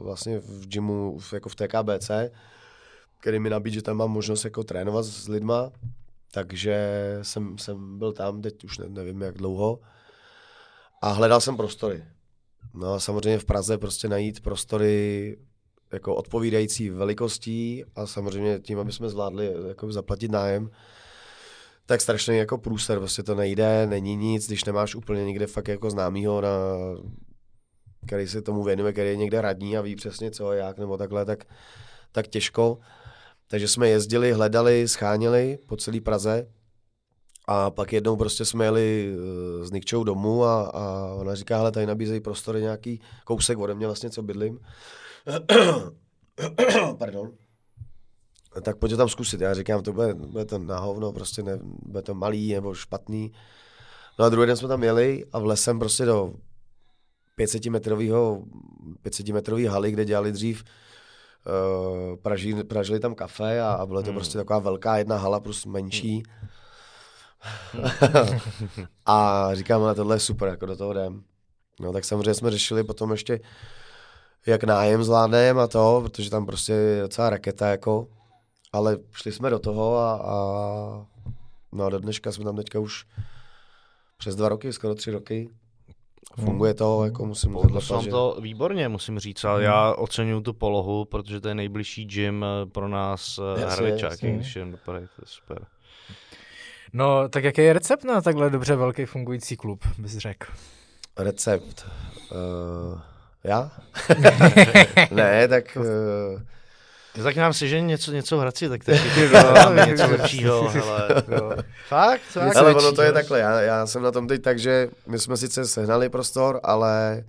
vlastně v gymu, jako v TKBC, který mi nabídl, že tam mám možnost jako trénovat s lidma, takže jsem, jsem byl tam, teď už ne, nevím jak dlouho, a hledal jsem prostory. No a samozřejmě v Praze prostě najít prostory jako odpovídající velikostí a samozřejmě tím, aby jsme zvládli jako zaplatit nájem, tak strašně jako průser, prostě to nejde, není nic, když nemáš úplně někde fakt jako známýho, na, který se tomu věnuje, který je někde radní a ví přesně co a jak nebo takhle, tak, tak těžko. Takže jsme jezdili, hledali, scháněli po celé Praze a pak jednou prostě jsme jeli eh, s Nikčou domů a, a ona říká, hele, tady nabízejí prostory nějaký kousek ode mě vlastně, co bydlím. Pardon. Tak pojď to tam zkusit. Já říkám, to bude, bude to na hovno, prostě ne, bude to malý nebo špatný. No a druhý den jsme tam jeli a vlesem prostě do 500 metrového 500 metrový haly, kde dělali dřív uh, praží, pražili tam kafe a, a bylo to Hmm. prostě taková velká jedna hala plus menší. a říkám, ale tohle je super, jako do toho jdem. No tak samozřejmě jsme řešili potom ještě, jak nájem zvládneme a to, protože tam prostě je docela raketa jako, ale šli jsme do toho a, a no a do dneška jsme tam teďka už přes dva roky, skoro tři roky. Funguje to, jako musím Povedlo se vám to výborně, musím říct, ale já oceňuju tu polohu, protože to je nejbližší gym eh, pro nás eh, Jasně, když jen to je super. No, tak jaký je recept na takhle dobře velký fungující klub, bys řekl? Recept. Uh, já? ne, tak uh, Tak nám si, že něco, něco v Hradci, tak teď dáme něco lepšího, hele. Fakt? Fakt? Ale ono to je takhle, já, já jsem na tom teď tak, že my jsme sice sehnali prostor, ale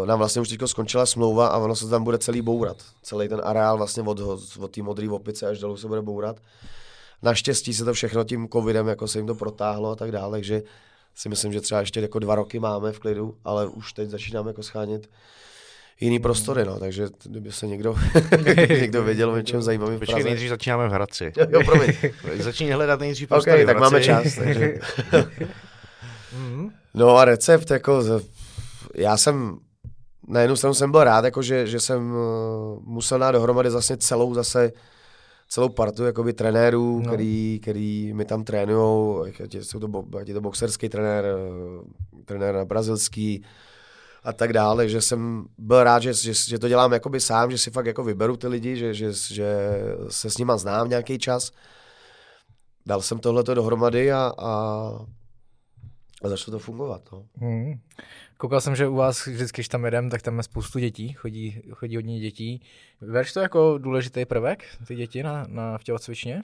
uh, nám vlastně už teďko skončila smlouva a ono se tam bude celý bourat. Celý ten areál vlastně od, od té modré opice až dolů se bude bourat. Naštěstí se to všechno tím covidem, jako se jim to protáhlo a tak dále, takže si myslím, že třeba ještě jako dva roky máme v klidu, ale už teď začínáme jako schánět jiný prostory, no, takže kdyby se někdo, někdo věděl o něčem zajímavým v Počkej, Praze. nejdřív začínáme v Hradci. Jo, promiň. Začíná hledat nejdřív prostory v tak máme čas. Takže... Mm. No a recept, jako já jsem, na jednu stranu jsem byl rád, jako že, že jsem eh, musel dát dohromady zase celou zase celou partu jakoby trenérů, No. který, který mi tam trénujou, ať je- jsou to, ať je to boxerský trenér, eh, trenér na brazilský a tak dále, že jsem byl rád, že, že, že to dělám jakoby sám, že si fakt jako vyberu ty lidi, že, že, že se s nima znám nějaký čas. Dal jsem tohleto dohromady a, a a začalo to fungovat. No. Hmm. Koukal jsem, že u vás vždycky, když tam jedem, tak tam je spoustu dětí, chodí, chodí hodně dětí. Bereš to jako důležitý prvek, ty děti na, na v tělocvičně?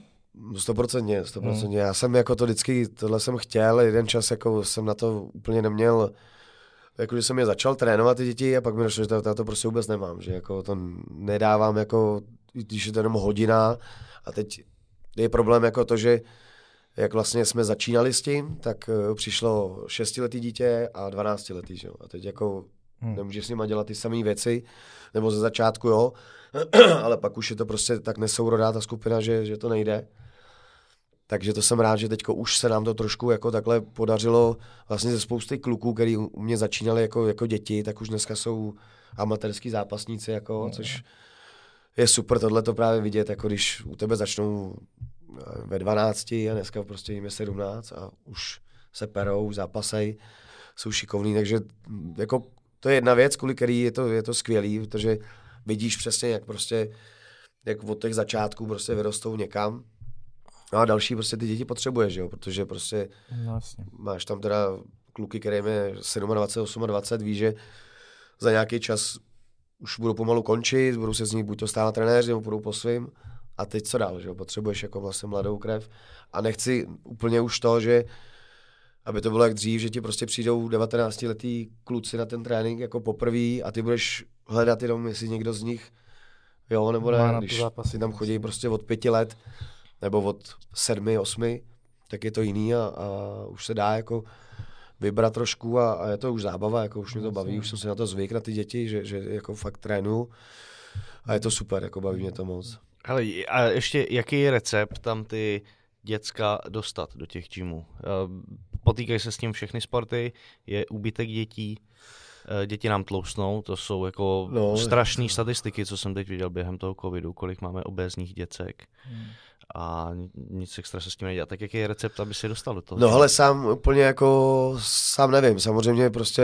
Stoprocentně, stoprocentně. Hmm. Já jsem jako to vždycky, tohle jsem chtěl, jeden čas jako jsem na to úplně neměl, jako že jsem je začal trénovat ty děti a pak mi došlo, že to, to prostě vůbec nemám, že jako to nedávám jako, když je to jenom hodina a teď je problém jako to, že jak vlastně jsme začínali s tím, tak uh, přišlo šestiletý dítě a dvanáctiletý, že jo. A teď jako hmm. nemůžeš s nima dělat ty samé věci, nebo ze začátku jo, ale pak už je to prostě tak nesourodá ta skupina, že, že to nejde. Takže to jsem rád, že teď už se nám to trošku jako takhle podařilo vlastně ze spousty kluků, který u mě začínali jako, jako děti, tak už dneska jsou amatérský zápasníci, jako, hmm. což je super tohle to právě vidět, jako když u tebe začnou ve 12 a dneska prostě jim je 17 a už se perou, zápasej, jsou šikovní, takže jako to je jedna věc, kvůli který je to, je to skvělý, protože vidíš přesně, jak prostě, jak od těch začátků prostě vyrostou někam. No a další prostě ty děti potřebuješ, jo, protože prostě vlastně. máš tam teda kluky, kterým je 27, 28, víš, že za nějaký čas už budou pomalu končit, budou se z nich buď to stále trenéři, nebo budou po svým a teď co dál, že jo? potřebuješ jako vlastně mladou krev a nechci úplně už to, že aby to bylo jak dřív, že ti prostě přijdou 19 letý kluci na ten trénink jako poprvé a ty budeš hledat jenom, jestli někdo z nich jo, nebo ne, když si tam chodí prostě od pěti let nebo od sedmi, osmi, tak je to jiný a, a už se dá jako vybrat trošku a, a je to už zábava, jako už mě to baví, už jsem se na to zvyk na ty děti, že, že jako fakt trénuju a je to super, jako baví mě to moc. Hele, a ještě jaký je recept tam ty děcka dostat do těch gymů? Eh, potýkají se s tím všechny sporty, je úbytek dětí, eh, děti nám tlousnou, to jsou jako no, strašné statistiky, co jsem teď viděl během toho covidu, kolik máme obézních děcek. Hmm a nic extra se s tím nedělá. Tak jaký je recept, aby si dostal do toho? No ale sám úplně jako, sám nevím, samozřejmě prostě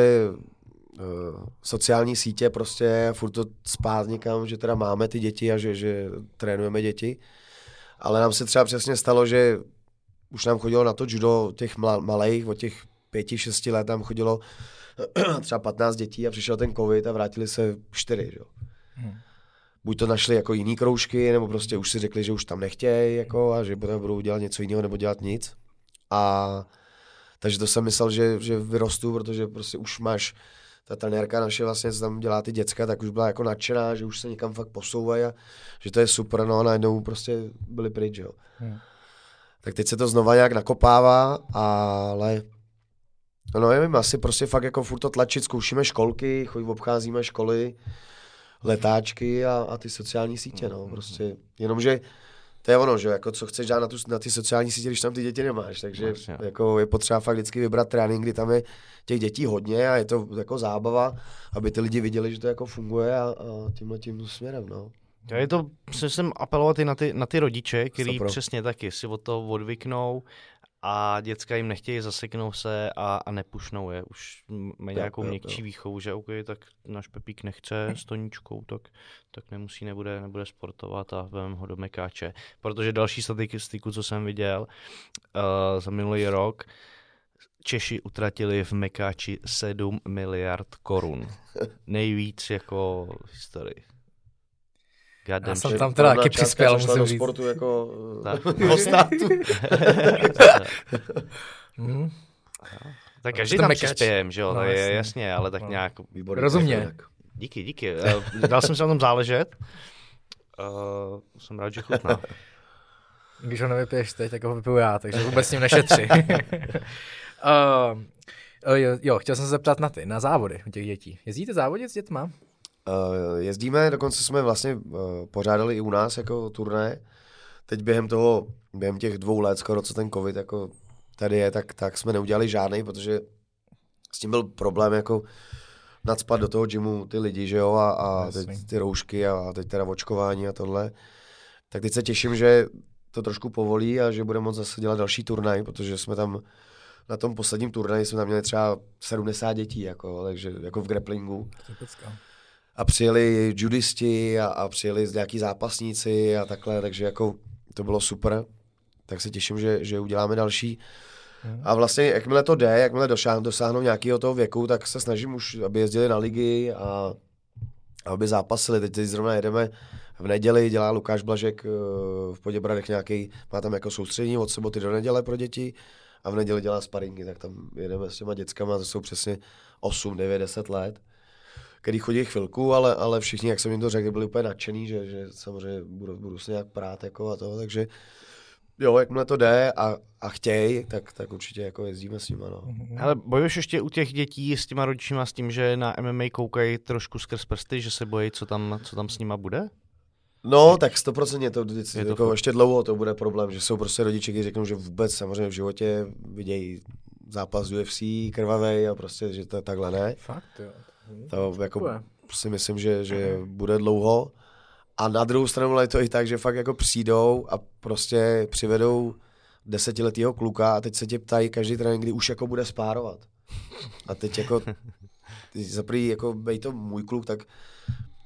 sociální sítě prostě furt to spát někam, že teda máme ty děti a že, že trénujeme děti. Ale nám se třeba přesně stalo, že už nám chodilo na to judo těch malých, od těch pěti, šesti let tam chodilo třeba 15 dětí a přišel ten covid a vrátili se čtyři. Že? Hmm. Buď to našli jako jiný kroužky, nebo prostě už si řekli, že už tam nechtějí jako, a že potom budou dělat něco jiného nebo dělat nic. A takže to jsem myslel, že, že vyrostu, protože prostě už máš ta trenérka naše vlastně, co tam dělá ty děcka, tak už byla jako nadšená, že už se někam fakt posouvají a že to je super, no a najednou prostě byli pryč, jo. Hmm. Tak teď se to znova nějak nakopává, ale no nevím, asi prostě fakt jako furt to tlačit, zkoušíme školky, chodí, obcházíme školy, letáčky a, a ty sociální sítě, no, prostě, jenomže to je ono, že jako co chceš dát na, tu, na ty sociální sítě, když tam ty děti nemáš, takže Vlastně. jako je potřeba fakt vždycky vybrat trénink, kdy tam je těch dětí hodně a je to jako zábava, aby ty lidi viděli, že to jako funguje a, a tímhle tím směrem, no. Já je to, jsem apelovat i na ty, na ty rodiče, kteří přesně taky si od toho odvyknou a děcka jim nechtějí, zaseknou se a, a nepušnou je. Už mají nějakou jo, měkčí jo. výchovu, že OK, tak náš Pepík nechce s toničkou, tak, tak nemusí, nebude, nebude sportovat a vezmeme ho do mekáče. Protože další statistiku, co jsem viděl uh, za minulý rok, Češi utratili v Mekáči 7 miliard korun. Nejvíc jako v historii. God Já jsem tam teda taky přispěl, musím do říct. sportu jako tak. státu. hmm. Tak každý tam přispějem, že jo, no, je jasně, ale tak no. nějak... Výborný Rozumě. Díky, díky. Eh, dal jsem se na tom záležet. Uh, jsem rád, že chutná. Když ho nevypiješ teď, tak ho vypiju já, takže vůbec s ním nešetři. uh, jo, jo, chtěl jsem se zeptat na ty, na závody u těch dětí. Jezdíte závodit s dětma? Uh, jezdíme, dokonce jsme vlastně uh, pořádali i u nás jako turné. Teď během toho, během těch dvou let, skoro co ten covid jako tady je, tak, tak jsme neudělali žádný, protože s tím byl problém jako nadspat do toho gymu ty lidi, že jo, a, a teď ty roušky a teď teda očkování a tohle. Tak teď se těším, že to trošku povolí a že budeme moct zase dělat další turnaj, protože jsme tam na tom posledním turnaji jsme tam měli třeba 70 dětí, jako, takže jako v grapplingu. Typická a přijeli judisti a, a přijeli nějaký zápasníci a takhle, takže jako to bylo super. Tak se těším, že, že uděláme další. A vlastně, jakmile to jde, jakmile dosáhnou, dosáhnou nějakého toho věku, tak se snažím už, aby jezdili na ligy a aby zápasili. Teď, teď zrovna jedeme v neděli, dělá Lukáš Blažek eh, v Poděbradech nějaký, má tam jako soustředění od soboty do neděle pro děti a v neděli dělá sparingy, tak tam jedeme s těma dětskama, to jsou přesně 8, 9, 10 let který chodí chvilku, ale, ale všichni, jak jsem jim to řekl, byli úplně nadšený, že, že samozřejmě budu, budu se nějak prát jako a to, takže jo, jakmile to jde a, a chtějí, tak, tak určitě jako jezdíme s nimi. No. Ale bojuješ ještě u těch dětí s těma rodičima s tím, že na MMA koukají trošku skrz prsty, že se bojí, co tam, co tam s nima bude? No, tak stoprocentně to, vždycky, Je to jako fakt. ještě dlouho to bude problém, že jsou prostě rodiče, kteří řeknou, že vůbec samozřejmě v životě vidějí zápas UFC, krvavej a prostě, že to takhle ne. Fakt, jo. To jako si myslím, že, že bude dlouho. A na druhou stranu je to i tak, že fakt jako přijdou a prostě přivedou desetiletýho kluka a teď se tě ptají každý trénink, kdy už jako bude spárovat. A teď jako, za prvý, jako bej to můj kluk, tak,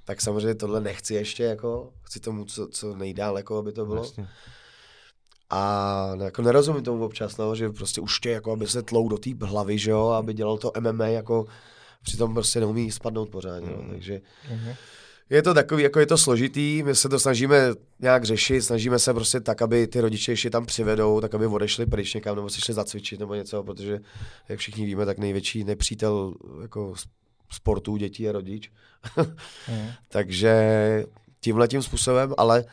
tak samozřejmě tohle nechci ještě, jako, chci tomu co, co nejdál, jako aby to bylo. Vlastně. A jako nerozumím tomu občas, no, že prostě už tě, jako aby se tlou do té hlavy, že jo, aby dělal to MMA, jako přitom prostě neumí spadnout pořádně, no, takže je to takový, jako je to složitý, my se to snažíme nějak řešit, snažíme se prostě tak, aby ty rodiče ještě tam přivedou, tak aby odešli pryč někam, nebo si šli zacvičit nebo něco, protože, jak všichni víme, tak největší nepřítel jako sportu dětí je rodič. Takže tímhle tím způsobem, ale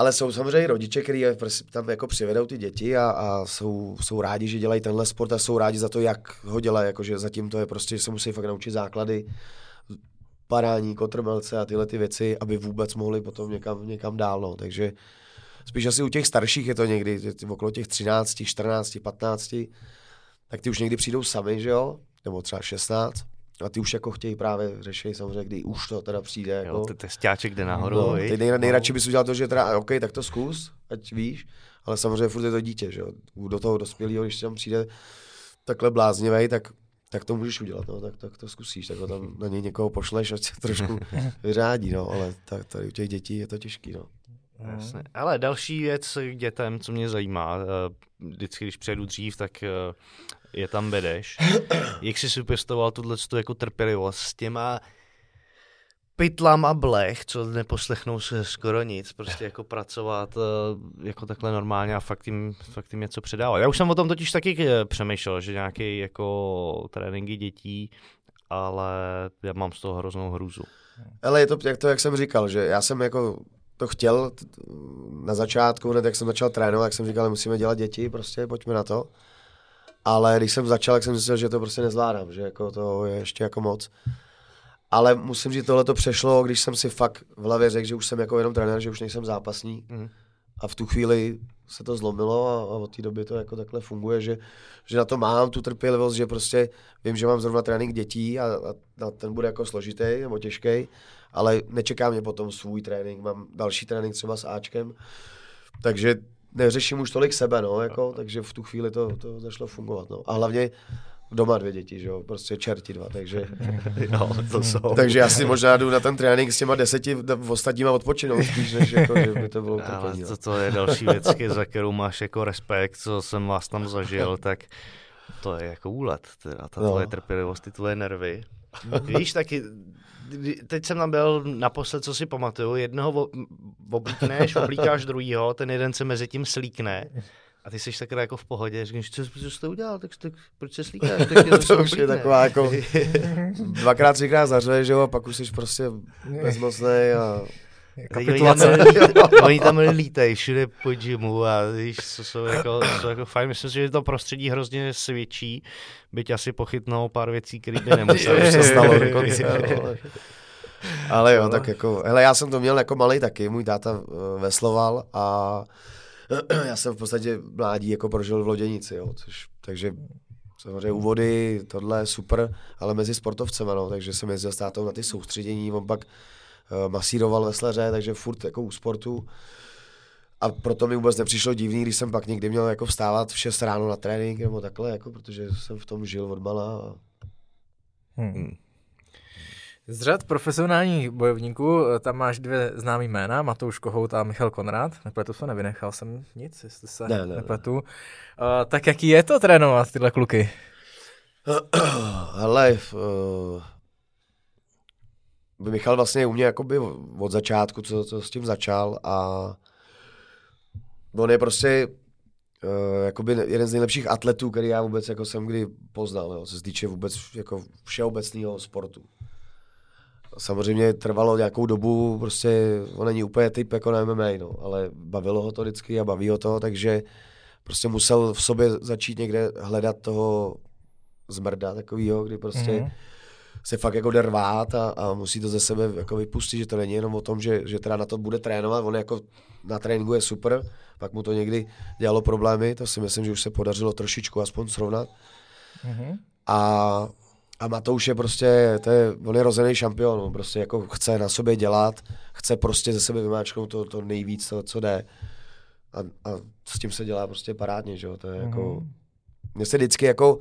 ale jsou samozřejmě rodiče, kteří prostě tam jako přivedou ty děti a, a jsou, jsou rádi, že dělají tenhle sport a jsou rádi za to, jak ho dělají, jakože zatím to je prostě, že se musí fakt naučit základy, parání, kotrmelce a tyhle ty věci, aby vůbec mohli potom někam, někam dál. No. Takže spíš asi u těch starších je to někdy, okolo těch 13, 14, 15, tak ty už někdy přijdou sami, že jo? Nebo třeba 16. A ty už jako chtějí právě řešit samozřejmě, kdy už to teda přijde. Jako. Jo, ten testáček jde nahoru, No, ty nej, nejradši bys udělal to, že teda, OK, tak to zkus, ať víš, ale samozřejmě furt je to dítě, že jo. Do toho dospělého, když tam přijde takhle bláznivý, tak, tak to můžeš udělat, no, tak, tak to zkusíš, tak ho tam na něj někoho pošleš, ať se trošku vyřádí, no, ale tak, tady u těch dětí je to těžký, no. Jasně. Ale další věc k dětem, co mě zajímá, eh, vždycky, když přijedu dřív, tak eh, je tam vedeš. Jak jsi si pěstoval tuhle tu jako trpělivost s těma pytlama blech, co neposlechnou se skoro nic, prostě jako pracovat eh, jako takhle normálně a fakt jim, fakt jim něco předávat. Já už jsem o tom totiž taky eh, přemýšlel, že nějaký jako tréninky dětí, ale já mám z toho hroznou hrůzu. Ale je to jak, to, jak jsem říkal, že já jsem jako to chtěl na začátku, hned jak jsem začal trénovat, tak jsem říkal, musíme dělat děti, prostě pojďme na to. Ale když jsem začal, tak jsem zjistil, že to prostě nezvládám, že jako to je ještě jako moc. Ale musím říct, tohle to přešlo, když jsem si fakt v hlavě řekl, že už jsem jako jenom trenér, že už nejsem zápasník. Mhm. A v tu chvíli se to zlomilo a, a od té doby to jako takhle funguje, že, že na to mám tu trpělivost, že prostě vím, že mám zrovna trénink dětí a, a, a ten bude jako složitý nebo těžký, ale nečeká mě potom svůj trénink, mám další trénink třeba s Ačkem, takže neřeším už tolik sebe, no, jako, takže v tu chvíli to, to začalo fungovat, no. A hlavně doma dvě děti, že jo, prostě čerti dva, takže, Jo, to jsou. takže já si možná jdu na ten trénink s těma deseti v ostatníma odpočinout spíš, než jako, že by to bylo Ale utrpení, no. to, to je další věc, za kterou máš jako respekt, co jsem vás tam zažil, tak to je jako úlet, teda, ta No. tvoje trpělivost, ty tvoje nervy. Víš, taky, teď jsem tam byl naposled, co si pamatuju, jednoho oblíkneš, oblíkáš druhýho, ten jeden se mezi tím slíkne. A ty jsi takhle jako v pohodě, říkáš, co, co jsi to udělal, tak, tak proč se slíkáš? Tak to zase už je taková jako dvakrát, třikrát zařve, že jo, a pak už jsi prostě bezmocný a Teď Oni tam, Kapitulace. oni tam lítají všude po gymu a víš, co jsou jako, jsou jako fajn. Myslím si, že to prostředí hrozně svědčí, byť asi pochytnou pár věcí, které by nemuseli. se stalo dokonce. ale- Ale jo, tak jako, hele, já jsem to měl jako malý taky, můj táta eh, vesloval a já jsem v podstatě mládí jako prožil v loděnici, jo, což, takže samozřejmě úvody, tohle je super, ale mezi sportovcema, no, takže jsem jezdil s tátou na ty soustředění, on pak masíroval veslaře, takže furt jako u sportu. A proto mi vůbec nepřišlo divný, když jsem pak někdy měl jako vstávat v 6 ráno na trénink nebo takhle, jako, protože jsem v tom žil od mala. A... Hmm. Z řad profesionálních bojovníků eh, tam máš dvě známý jména, Matouš Kohout a Michal Konrad. Nepletu se, nevynechal jsem nic, jestli se Ne, ne, nepletu. Uh, tak jaký je to trénovat tyhle kluky? Hele, uh, Michal vlastně u mě jakoby od začátku, co, co s tím začal a on je prostě uh, jakoby jeden z nejlepších atletů, který já vůbec jako jsem kdy poznal, jo, se týče vůbec jako všeobecného sportu. Samozřejmě trvalo nějakou dobu, prostě on není úplně typ jako na MMA, no, ale bavilo ho to vždycky a baví ho to, takže prostě musel v sobě začít někde hledat toho zmrda takovýho, kdy prostě Mhm. mm-hmm. Se fakt jako jde rvát a, a, musí to ze sebe jako vypustit, že to není jenom o tom, že, že teda na to bude trénovat, on jako na tréninku je super, pak mu to někdy dělalo problémy, to si myslím, že už se podařilo trošičku aspoň srovnat. Mhm. A, a Matouš je prostě, to je, on je rozený šampion, on prostě jako chce na sobě dělat, chce prostě ze sebe vymáčknout to, to nejvíc, to, co jde. A, a s tím se dělá prostě parádně, že jo, to je jako, mně se vždycky jako,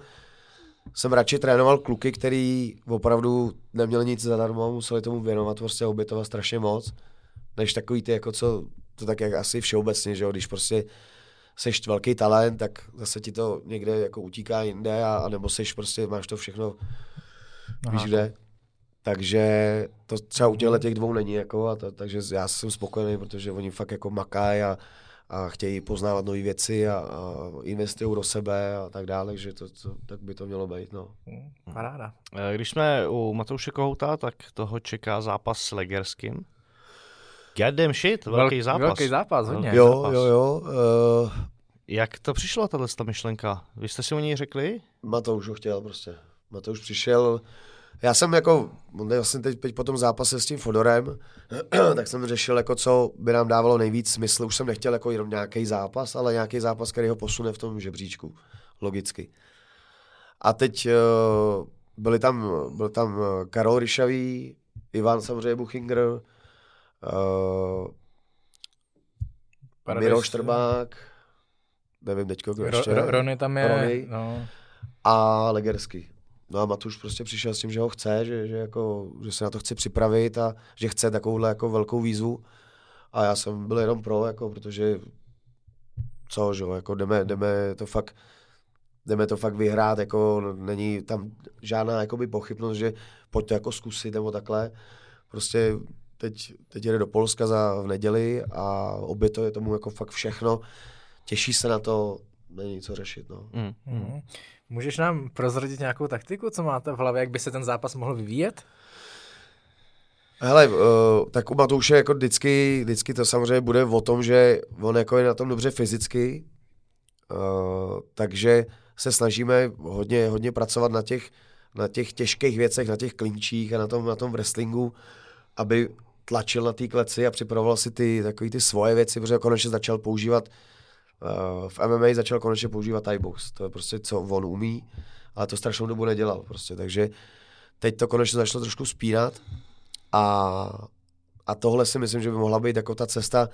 jsem radši trénoval kluky, který opravdu neměli nic zadarmo, museli tomu věnovat, prostě obětovat strašně moc, než takový ty, jako co, to tak jak asi všeobecně, že jo, když prostě seš velký talent, tak zase ti to někde jako utíká jinde, a, a nebo seš prostě, máš to všechno, Aha. víš kde. Takže to třeba u těchto těch dvou není, jako, a to, takže já jsem spokojený, protože oni fakt jako makají a, a chtějí poznávat nové věci a, a investují do sebe a tak dále, takže to, to, tak by to mělo být. No. Paráda. Eh, Když jsme u Matouše Kohouta, tak toho čeká zápas s Legerským. Goddamn shit, velký Velk- zápas. Velký zápas, hodně. Velký Jo, zápas. jo, jo. Uh, Jak to přišlo, tahle ta myšlenka? Vy jste si o něj řekli? Matouš ho chtěl prostě. Matouš přišel, já jsem jako, vlastně teď, teď po tom zápase s tím Fodorem, tak jsem řešil, jako co by nám dávalo nejvíc smysl. Už jsem nechtěl jako jenom nějaký zápas, ale nějaký zápas, který ho posune v tom žebříčku, logicky. A teď uh, byli tam, byl tam eh, Karol Ryšavý, Ivan samozřejmě Buchinger, uh, Paradise. Miro Štrbák, nevím teďko, kdo Ro, ještě. Ro, Rony tam je, Rony. no. a Legersky. No a Matuš prostě přišel s tím, že ho chce, že, že, jako, že se na to chce připravit a že chce takovouhle jako velkou výzvu. A já jsem byl jenom pro, jako, protože co, že jo, jako jdeme, jdeme to fakt jdeme to fakt vyhrát, jako není tam žádná jakoby pochybnost, že pojď to jako zkusit nebo takhle. Prostě teď, teď jede do Polska za v neděli a obětuje tomu jako fakt všechno. Těší se na to, není co řešit, no. Mm. Mhm. Můžeš nám prozradit nějakou taktiku, co máte v hlavě, jak by se ten zápas mohl vyvíjet? Hele, uh, tak u Matouše jako vždycky, vždycky to samozřejmě bude o tom, že on jako je na tom dobře fyzicky, uh, takže se snažíme hodně, hodně pracovat na těch, na těch těžkých věcech, na těch klinčích a na tom, na tom wrestlingu, aby tlačil na té kleci a připravoval si ty takové ty svoje věci, protože konečně začal používat v MMA začal konečně používat Thai box. To je prostě, co on umí, ale to strašnou dobu nedělal prostě, takže teď to konečně začalo trošku spínat a, a tohle si myslím, že by mohla být jako ta cesta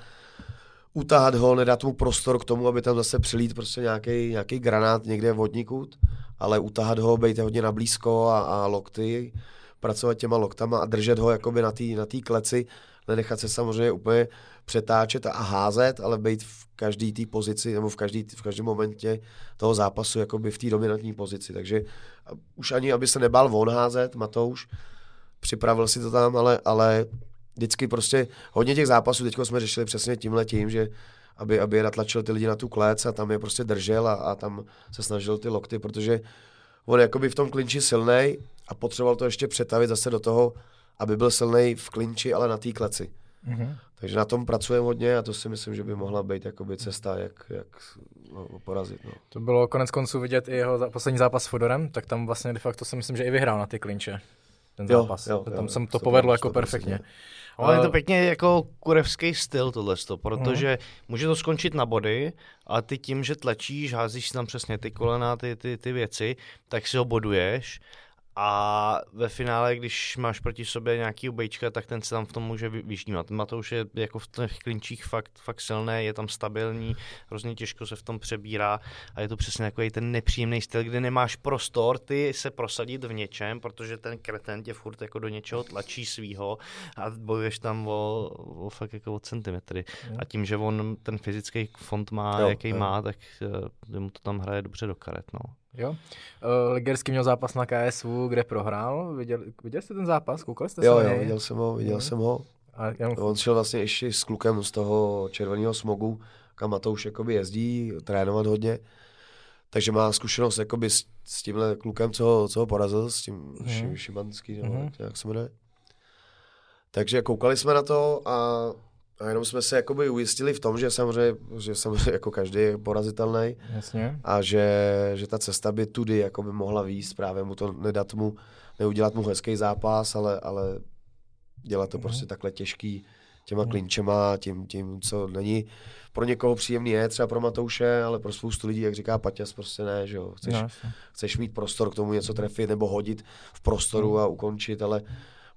utahat ho, nedat mu prostor k tomu, aby tam zase přilít prostě nějaký, nějaký granát někde vodníkud, ale utahat ho, být hodně na blízko a, a lokty, pracovat těma loktama a držet ho jakoby na té na kleci, nenechat se samozřejmě úplně přetáčet a házet, ale být v každé té pozici nebo v, každý, v každém momentě toho zápasu jakoby v té dominantní pozici. Takže už ani, aby se nebál von házet, Matouš, připravil si to tam, ale, ale vždycky prostě hodně těch zápasů teď jsme řešili přesně tímhle tím, že aby, aby je natlačil ty lidi na tu klec a tam je prostě držel a, a tam se snažil ty lokty, protože on jakoby v tom klinči silnej a potřeboval to ještě přetavit zase do toho, aby byl silnej v klinči, ale na té kleci. Mhm. Takže na tom pracujeme hodně a to si myslím, že by mohla být jakoby cesta, jak, jak ho porazit. No. To bylo konec konců vidět i jeho za- poslední zápas s Fodorem, tak tam vlastně de facto si myslím, že i vyhrál na ty klinče. Ten Jo, zápas. jo, tam jo, jsem to 100%, povedlo jako 100%. perfektně. Ale je to pěkně jako kurevský styl tohle, protože může to skončit na body a ty tím, že tlačíš, házíš si tam přesně ty kolena, ty, ty, ty věci, tak si ho boduješ a ve finále, když máš proti sobě nějaký bejčka, tak ten se tam v tom může vyždímat. Matouš je jako v těch klinčích fakt, fakt silný, je tam stabilní, hrozně těžko se v tom přebírá a je to přesně takový ten nepříjemný styl, kde nemáš prostor ty se prosadit v něčem, protože ten kreten tě furt jako do něčeho tlačí svýho a bojuješ tam o, o fakt jako o centimetry. A tím, že on ten fyzický fond má, jo, jaký jo. má, tak uh, mu to tam hraje dobře do karet. No. Jo. Uh, Ligerský měl zápas na KSV, kde prohrál. Viděl, viděl jste ten zápas? Koukali jste jo, se Jo, viděl jsem ho, viděl mm. jsem ho. A jen... On šel vlastně ještě s klukem z toho červeného smogu, kam Matouš jakoby jezdí, trénovat hodně. Takže má zkušenost jakoby s, s tímhle klukem, co, co ho porazil, s tím mm. Šimanský, nebo mm. jak se jmenuje. Takže koukali jsme na to a a jenom jsme se jakoby ujistili v tom, že samozřejmě, že samozřejmě jako každý je porazitelný. Jasně. A že, že ta cesta by tudy jakoby mohla výjist, právě mu to nedat mu, neudělat mu hezký zápas, ale, ale dělat to mm. prostě takhle těžký těma mm. klinčema, tím, tím, co není pro někoho příjemný je, třeba pro Matouše, ale pro spoustu lidí, jak říká Paťas, prostě ne, že jo. Chceš, no, chceš mít prostor k tomu něco trefit nebo hodit v prostoru mm. a ukončit, ale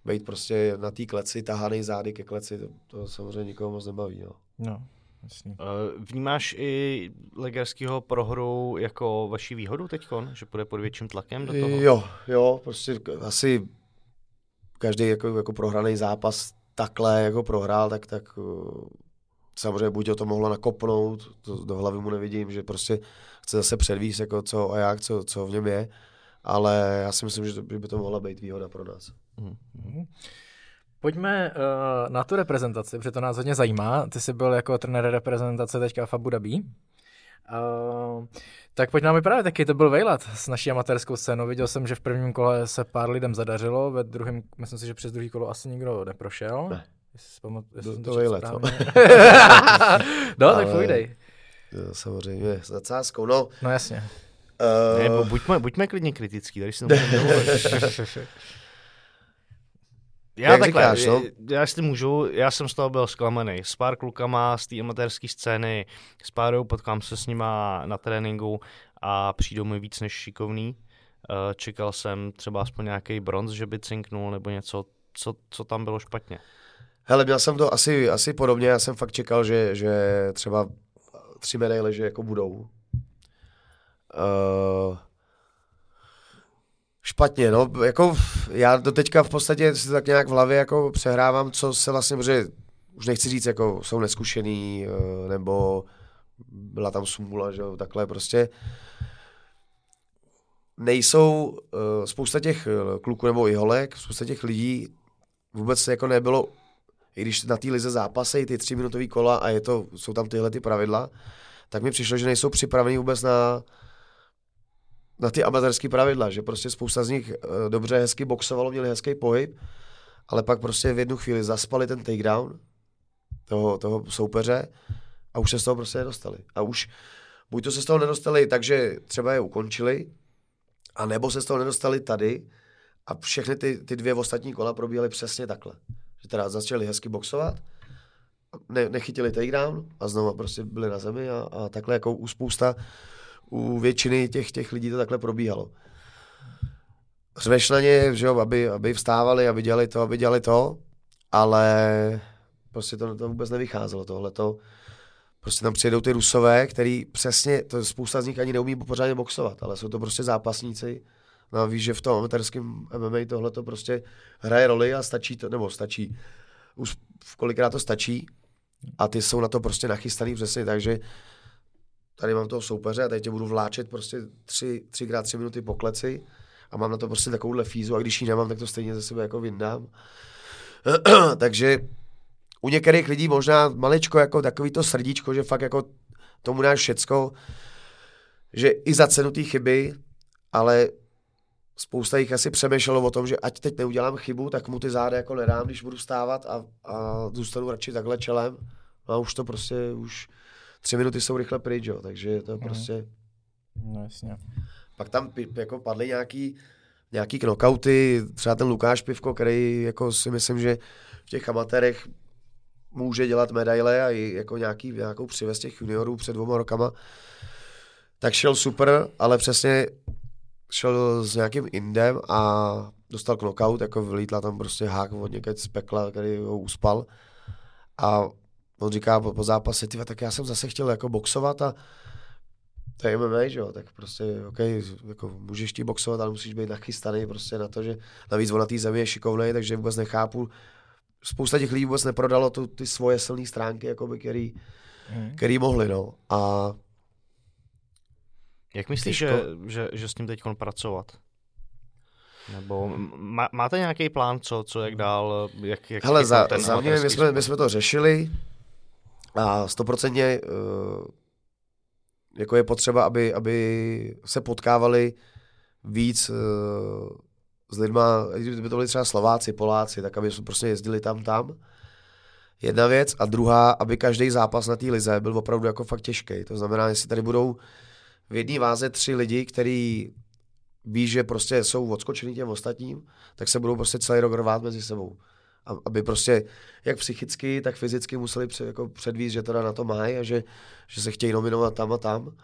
být prostě na té kleci, tahaný zády ke kleci, to, to samozřejmě nikoho moc nebaví. No. no. Jasně. Eh, vnímáš i Legerského prohru jako vaši výhodu teď, že půjde pod větším tlakem do toho? Jo, jo, prostě asi každý jako, jako prohraný zápas takhle jako prohrál, tak, tak eh, samozřejmě buď o to mohlo nakopnout, to do hlavy mu nevidím, že prostě chce zase předvíst, jako co a jak, co, co v něm je, ale já si myslím, že, to, že by to mohla být výhoda pro nás. Mm-hmm. Pojďme uh, na tu reprezentaci, protože to nás hodně zajímá. Ty jsi byl jako trenér reprezentace teďka v Abu Dhabi. Uh, tak pojď nám vyprávět, jaký to byl vejlet s naší amatérskou scénou. Viděl jsem, že v prvním kole se pár lidem zadařilo, ve druhém, myslím si, že přes druhý kolo asi nikdo neprošel. Ne. Jestli pamat, jestli to, to, vejlet. no, tak půjdej. Samozřejmě, s nadsázkou, no. No jasně. Uh... Ne, buďme, buďme klidně kritický, tady si Já Jak takhle, říkáš, no? já si můžu, já jsem z toho byl zklamaný. S pár klukama z té amatérské scény, s párou potkám se s nima na tréninku a přijdou mi víc než šikovný. Eh, čekal jsem třeba aspoň nějaký bronz, že by cinknul, nebo něco, co, co tam bylo špatně. Hele, měl jsem to asi, asi podobně, já jsem fakt čekal, že, že třeba tři medaile, že jako budou. Uh, špatně, no, jako já do teďka v podstatě si tak nějak v hlavě jako přehrávám, co se vlastně, protože už nechci říct, jako jsou neskušený, eh, nebo byla tam smůla, že jo, takhle prostě. Nejsou uh, spousta těch kluků nebo i holek, spousta těch lidí vůbec jako nebylo, i když na té lize zápasy, ty tři minutové kola a je to, jsou tam tyhle ty pravidla, tak mi přišlo, že nejsou připraveni vůbec na, na ty amatérské pravidla, že prostě spousta z nich uh, dobře, hezky boxovalo, měli hezký pohyb, ale pak prostě v jednu chvíli zaspali ten takedown toho, toho soupeře a už se z toho prostě nedostali. A už buď to se z toho nedostali takže třeba je ukončili, a nebo se z toho nedostali tady a všechny ty, ty dvě ostatní kola probíhaly přesně takhle. Že teda začali hezky boxovat, ne, nechytili takedown a znovu prostě byli na zemi a, a takhle jako u spousta u většiny těch, těch lidí to takhle probíhalo. Řveš na ně, že jo, aby, aby vstávali, aby dělali to, aby dělali to, ale prostě to, to vůbec nevycházelo tohle. To, prostě tam přijedou ty rusové, který přesně, to spousta z nich ani neumí pořádně boxovat, ale jsou to prostě zápasníci. No a víš, že v tom amatérském MMA tohle to prostě hraje roli a stačí to, nebo stačí, už kolikrát to stačí a ty jsou na to prostě nachystaný přesně, takže tady mám toho soupeře a teď tě budu vláčet prostě tři, třikrát tři minuty po kleci a mám na to prostě takovouhle fízu a když ji nemám, tak to stejně ze sebe jako vyndám. Takže u některých lidí možná maličko jako takový to srdíčko, že fakt jako tomu dáš všecko, že i za cenu té chyby, ale spousta jich asi přemýšlelo o tom, že ať teď neudělám chybu, tak mu ty záda jako nedám, když budu stávat a, a zůstanu radši takhle čelem. A už to prostě, už tři minuty jsou rychle pryč, jo, takže to je mm. prostě... No jasně. Pak tam jako padly nějaký, nějaký knockouty, třeba ten Lukáš Pivko, který jako si myslím, že v těch amatérech může dělat medaile a i jako nějaký, nějakou přivez těch juniorů před dvoma rokama, tak šel super, ale přesně šel s nějakým Indem a dostal knockout, jako vylítla tam prostě hák od někde z pekla, který ho uspal. A on říká po, po zápase, ty tak já jsem zase chtěl jako boxovat a to je MMA, že jo, tak prostě, OK, jako můžeš ti boxovat, ale musíš být nachystaný prostě na to, že navíc on na té zemi je šikovný, takže vůbec nechápu, spousta těch lidí vůbec neprodalo tu, ty svoje silné stránky, jakoby, který, hmm. který mohli, no. A jak myslíš, že, že, že s tím teď pracovat? Nebo má, máte nějaký plán, co, co jak dál? Jak, jak Hele, za, za mě, my jsme, my jsme to řešili a stoprocentně uh, jako je potřeba, aby, aby se potkávali víc uh, s lidma, kdyby to byli třeba Slováci, Poláci, tak aby jsme prostě jezdili tam, tam. Jedna věc. A druhá, aby každý zápas na té lize byl opravdu jako fakt těžký. To znamená, jestli tady budou v jedné váze tři lidi, kteří ví, že prostě jsou odskočený těm ostatním, tak se budou prostě celý rok rvát mezi sebou. Aby prostě jak psychicky, tak fyzicky museli před, jako předvíst, že teda na to mají a že, že se chtějí nominovat tam a tam.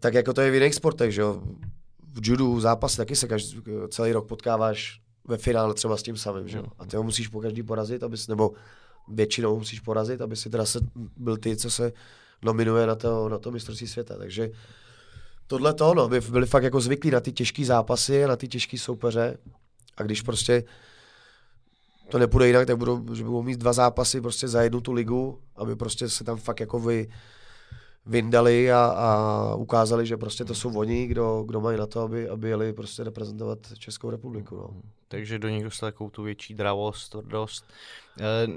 Tak jako to je v jiných sportech, že jo. V judu, v zápase taky se každý, celý rok potkáváš ve finále třeba s tím samým, že jo. A ty ho musíš po každý porazit, abys, nebo většinou musíš porazit, aby si teda se, byl ty, co se nominuje na to, na to mistrovství světa. Takže tohle to, no, by byli fakt jako zvyklí na ty těžké zápasy, na ty těžké soupeře. A když prostě to nepůjde jinak, tak budou, že budou mít dva zápasy prostě za jednu tu ligu, aby prostě se tam fakt jako vy, vyndali a, a ukázali, že prostě to jsou oni, kdo, kdo mají na to, aby, aby jeli prostě reprezentovat Českou republiku. No. Takže do nich dostali takovou tu větší dravost, tvrdost. E,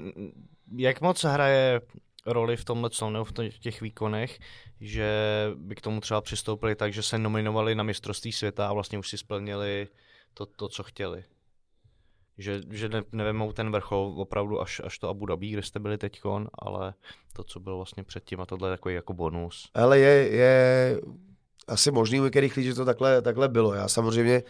jak moc hraje roli v tomhle nebo v těch výkonech, že by k tomu třeba přistoupili tak, že se nominovali na mistrovství světa a vlastně už si splnili to, to co chtěli. Že, že ne, nevemou ten vrchol opravdu až, až to Abu Dhabi, kde jste byli teďkon, ale to, co bylo vlastně předtím a tohle je takový jako bonus. Ale je, je asi možný u některých lidí, že to takhle, takhle bylo. Já samozřejmě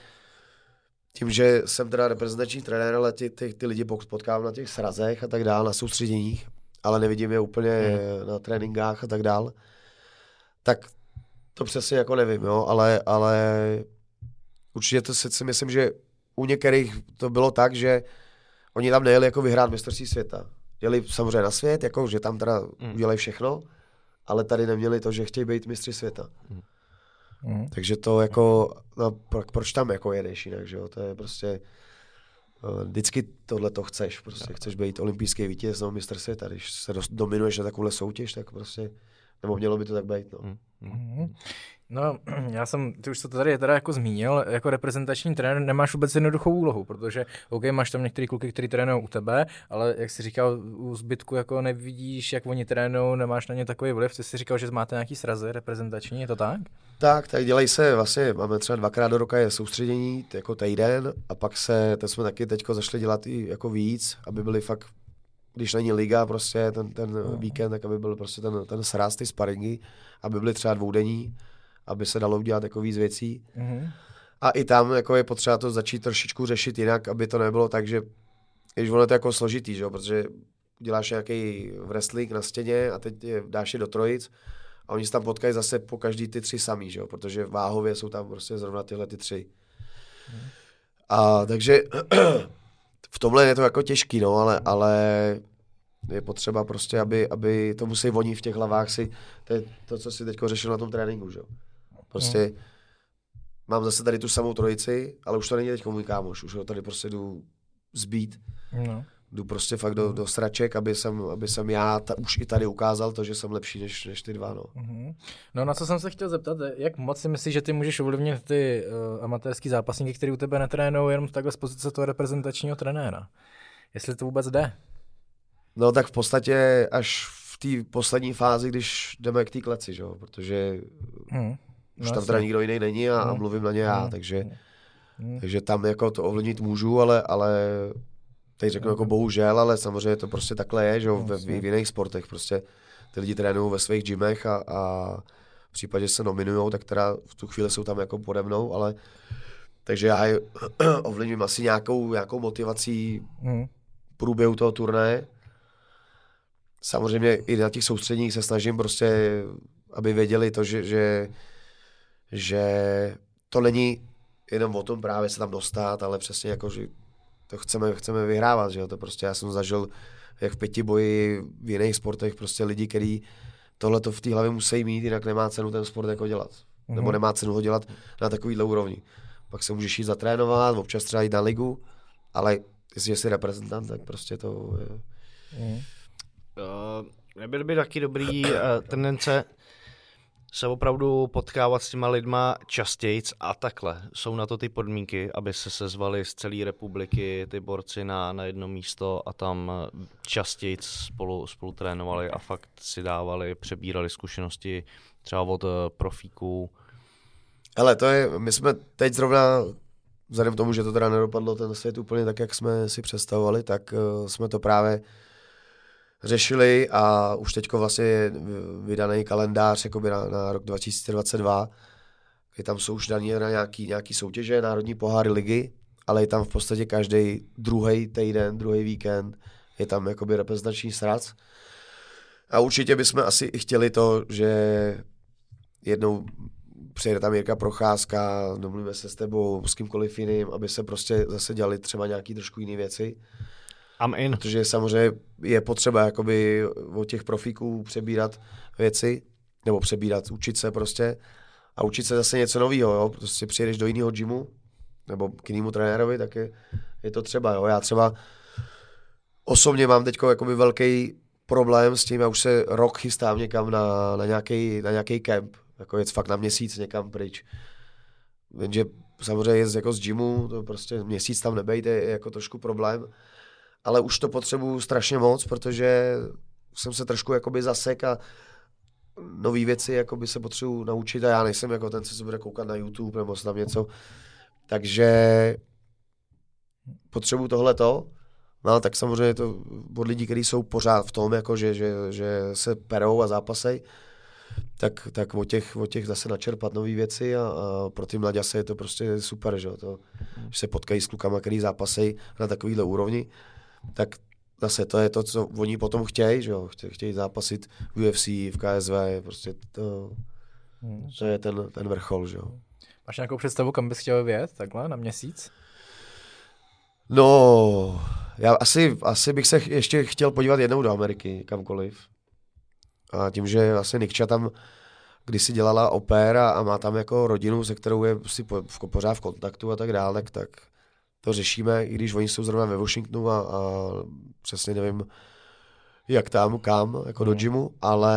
tím, že jsem teda reprezentační trenér, ale ty, ty, ty lidi potkávám na těch srazech a tak dále, na soustředěních, ale nevidím je úplně hmm. na tréninkách a tak dál, tak to přesně jako nevím, jo, ale, ale určitě to si myslím, že u některých to bylo tak, že oni tam nejeli jako vyhrát mistrovství světa. Jeli samozřejmě na svět, jako, že tam teda hmm. udělají všechno, ale tady neměli to, že chtějí být mistři světa. Hmm. Hmm. Takže to jako, no, pro, proč tam jako jedeš jinak, že jo, to je prostě, Eh, vždycky tohle to chceš, prostě chceš být olympijský vítěz nebo mistr světa, když se dominuješ na takovouhle soutěž, tak prostě, nebo mělo by to tak být, no. Mm-hmm. No, já jsem, ty už to tady teda jako zmínil, jako reprezentační trenér nemáš vůbec jednoduchou úlohu, protože OK, máš tam některý kluky, kteří trénují u tebe, ale jak jsi říkal, u zbytku jako nevidíš, jak oni trénují, nemáš na ně takový vliv. Ty jsi říkal, že máte nějaký srazy reprezentační, je to tak? Tak, tak dělají se vlastně, máme třeba dvakrát do roka je soustředění, jako týden, a pak se, to jsme taky teďko zašli dělat i jako víc, aby byli fakt když není liga, prostě ten, ten no. víkend, tak aby byl prostě ten, ten sraz, ty sparingy, aby byly třeba dvoudenní, aby se dalo udělat jako víc věcí. Mm-hmm. A i tam jako je potřeba to začít trošičku řešit jinak, aby to nebylo tak, že když ono je to jako složitý, že? protože děláš nějaký wrestling na stěně a teď je, dáš je do trojic a oni se tam potkají zase po každý ty tři samý, že? protože váhově jsou tam prostě zrovna tyhle ty tři. Mm. A takže v tomhle je to jako těžký, no, ale, ale je potřeba prostě, aby, aby to musí oni v těch hlavách si, to je to, co si teď řešil na tom tréninku, že? Prostě no. mám zase tady tu samou trojici, ale už to není teď můj kámoš, už ho tady prostě jdu zbít. No. Jdu prostě fakt do, do sraček, aby jsem, aby jsem já ta, už i tady ukázal to, že jsem lepší než, než ty dva. No. Mm-hmm. no na co jsem se chtěl zeptat, jak moc si myslíš, že ty můžeš ovlivnit ty uh, amatérský zápasníky, kteří u tebe netrénují jenom takhle z pozice toho reprezentačního trenéra? Jestli to vůbec jde? No tak v podstatě až v té poslední fázi, když jdeme k té kleci, že? protože hmm. už no, tam teda nikdo jiný není a, hmm. a mluvím na ně já, hmm. takže, hmm. takže tam jako to ovlivnit můžu, ale, ale teď řeknu jako bohužel, ale samozřejmě to prostě takhle je, že jo, v, v jiných sportech. Prostě ty lidi trénují ve svých gymech a, a v případě, že se nominujou, tak teda v tu chvíli jsou tam jako pode mnou, ale takže já je ovlivním asi nějakou, nějakou motivací hmm. průběhu toho turnaje, samozřejmě i na těch soustředních se snažím prostě, aby věděli to, že, že, že to není jenom o tom právě se tam dostat, ale přesně jako, že to chceme, chceme vyhrávat, že jo, to prostě já jsem zažil jak v pěti boji v jiných sportech prostě lidi, kteří tohle to v té hlavě musí mít, jinak nemá cenu ten sport jako dělat. Mm-hmm. Nebo nemá cenu ho dělat na takovýhle úrovni. Pak se můžeš jít zatrénovat, občas třeba jít na ligu, ale jestli jsi reprezentant, tak prostě to je... Mm. Uh, nebyl by taky dobrý uh, tendence se opravdu potkávat s těma lidma častěji a takhle. Jsou na to ty podmínky, aby se sezvali z celé republiky ty borci na, na jedno místo a tam častěji spolu, spolu trénovali a fakt si dávali, přebírali zkušenosti třeba od eh, profíků. Ale to je, my jsme teď zrovna, vzhledem k tomu, že to teda nedopadlo ten svět úplně tak, jak jsme si představovali, tak uh, jsme to právě řešili a už teď vlastně je vydaný kalendář na, na rok 2022, kdy tam jsou už daní na nějaký, nějaký soutěže, národní poháry ligy, ale je tam v podstatě každý druhý týden, druhý víkend, je tam jakoby reprezentační sraz. A určitě bychom asi i chtěli to, že jednou přijede tam Jirka Procházka, domluvíme se s tebou, s kýmkoliv jiným, aby se prostě zase dělali třeba nějaký trošku jiné věci. I'm in. Protože samozřejmě je potřeba jakoby od těch profíků přebírat věci, nebo přebírat, učit se prostě a učit se zase něco nového, jo. Prostě přijedeš do jiného gymu, nebo k jinému trenérovi, tak je, je, to třeba, jo. Já třeba osobně mám teď jakoby velký problém s tím, já už se rok chystám někam na, na, nějaký, na nějaký kemp, jako jet fakt na měsíc někam pryč. Jenže samozřejmě je jako z gymu, to prostě měsíc tam nebejde, je jako trošku problém ale už to potřebuju strašně moc, protože jsem se trošku jakoby zasek a nové věci jakoby se potřebuju naučit a já nejsem jako ten, co se bude koukat na YouTube nebo tam něco. Takže potřebuju tohleto. No, tak samozřejmě to od lidí, kteří jsou pořád v tom, jako že, že, že se perou a zápasej, tak, tak o, těch, o těch zase načerpat nové věci a, a pro ty mladě je to prostě super, že, to, že se potkají s klukama, který zápasejí na takovýhle úrovni tak zase to je to, co oni potom chtějí, že jo, chtějí zápasit v UFC, v KSV, prostě to, hmm. to je ten, ten vrchol, že jo. Máš nějakou představu, kam bys chtěl vyjet takhle na měsíc? No, já asi, asi bych se ještě chtěl podívat jednou do Ameriky, kamkoliv. A tím, že vlastně Nikča tam kdysi dělala opéra a má tam jako rodinu, se kterou je si po, v, pořád v kontaktu a tak dále, tak, tak to řešíme, i když oni jsou zrovna ve Washingtonu a, a přesně nevím, jak tam, kam, jako do hmm. gymu, ale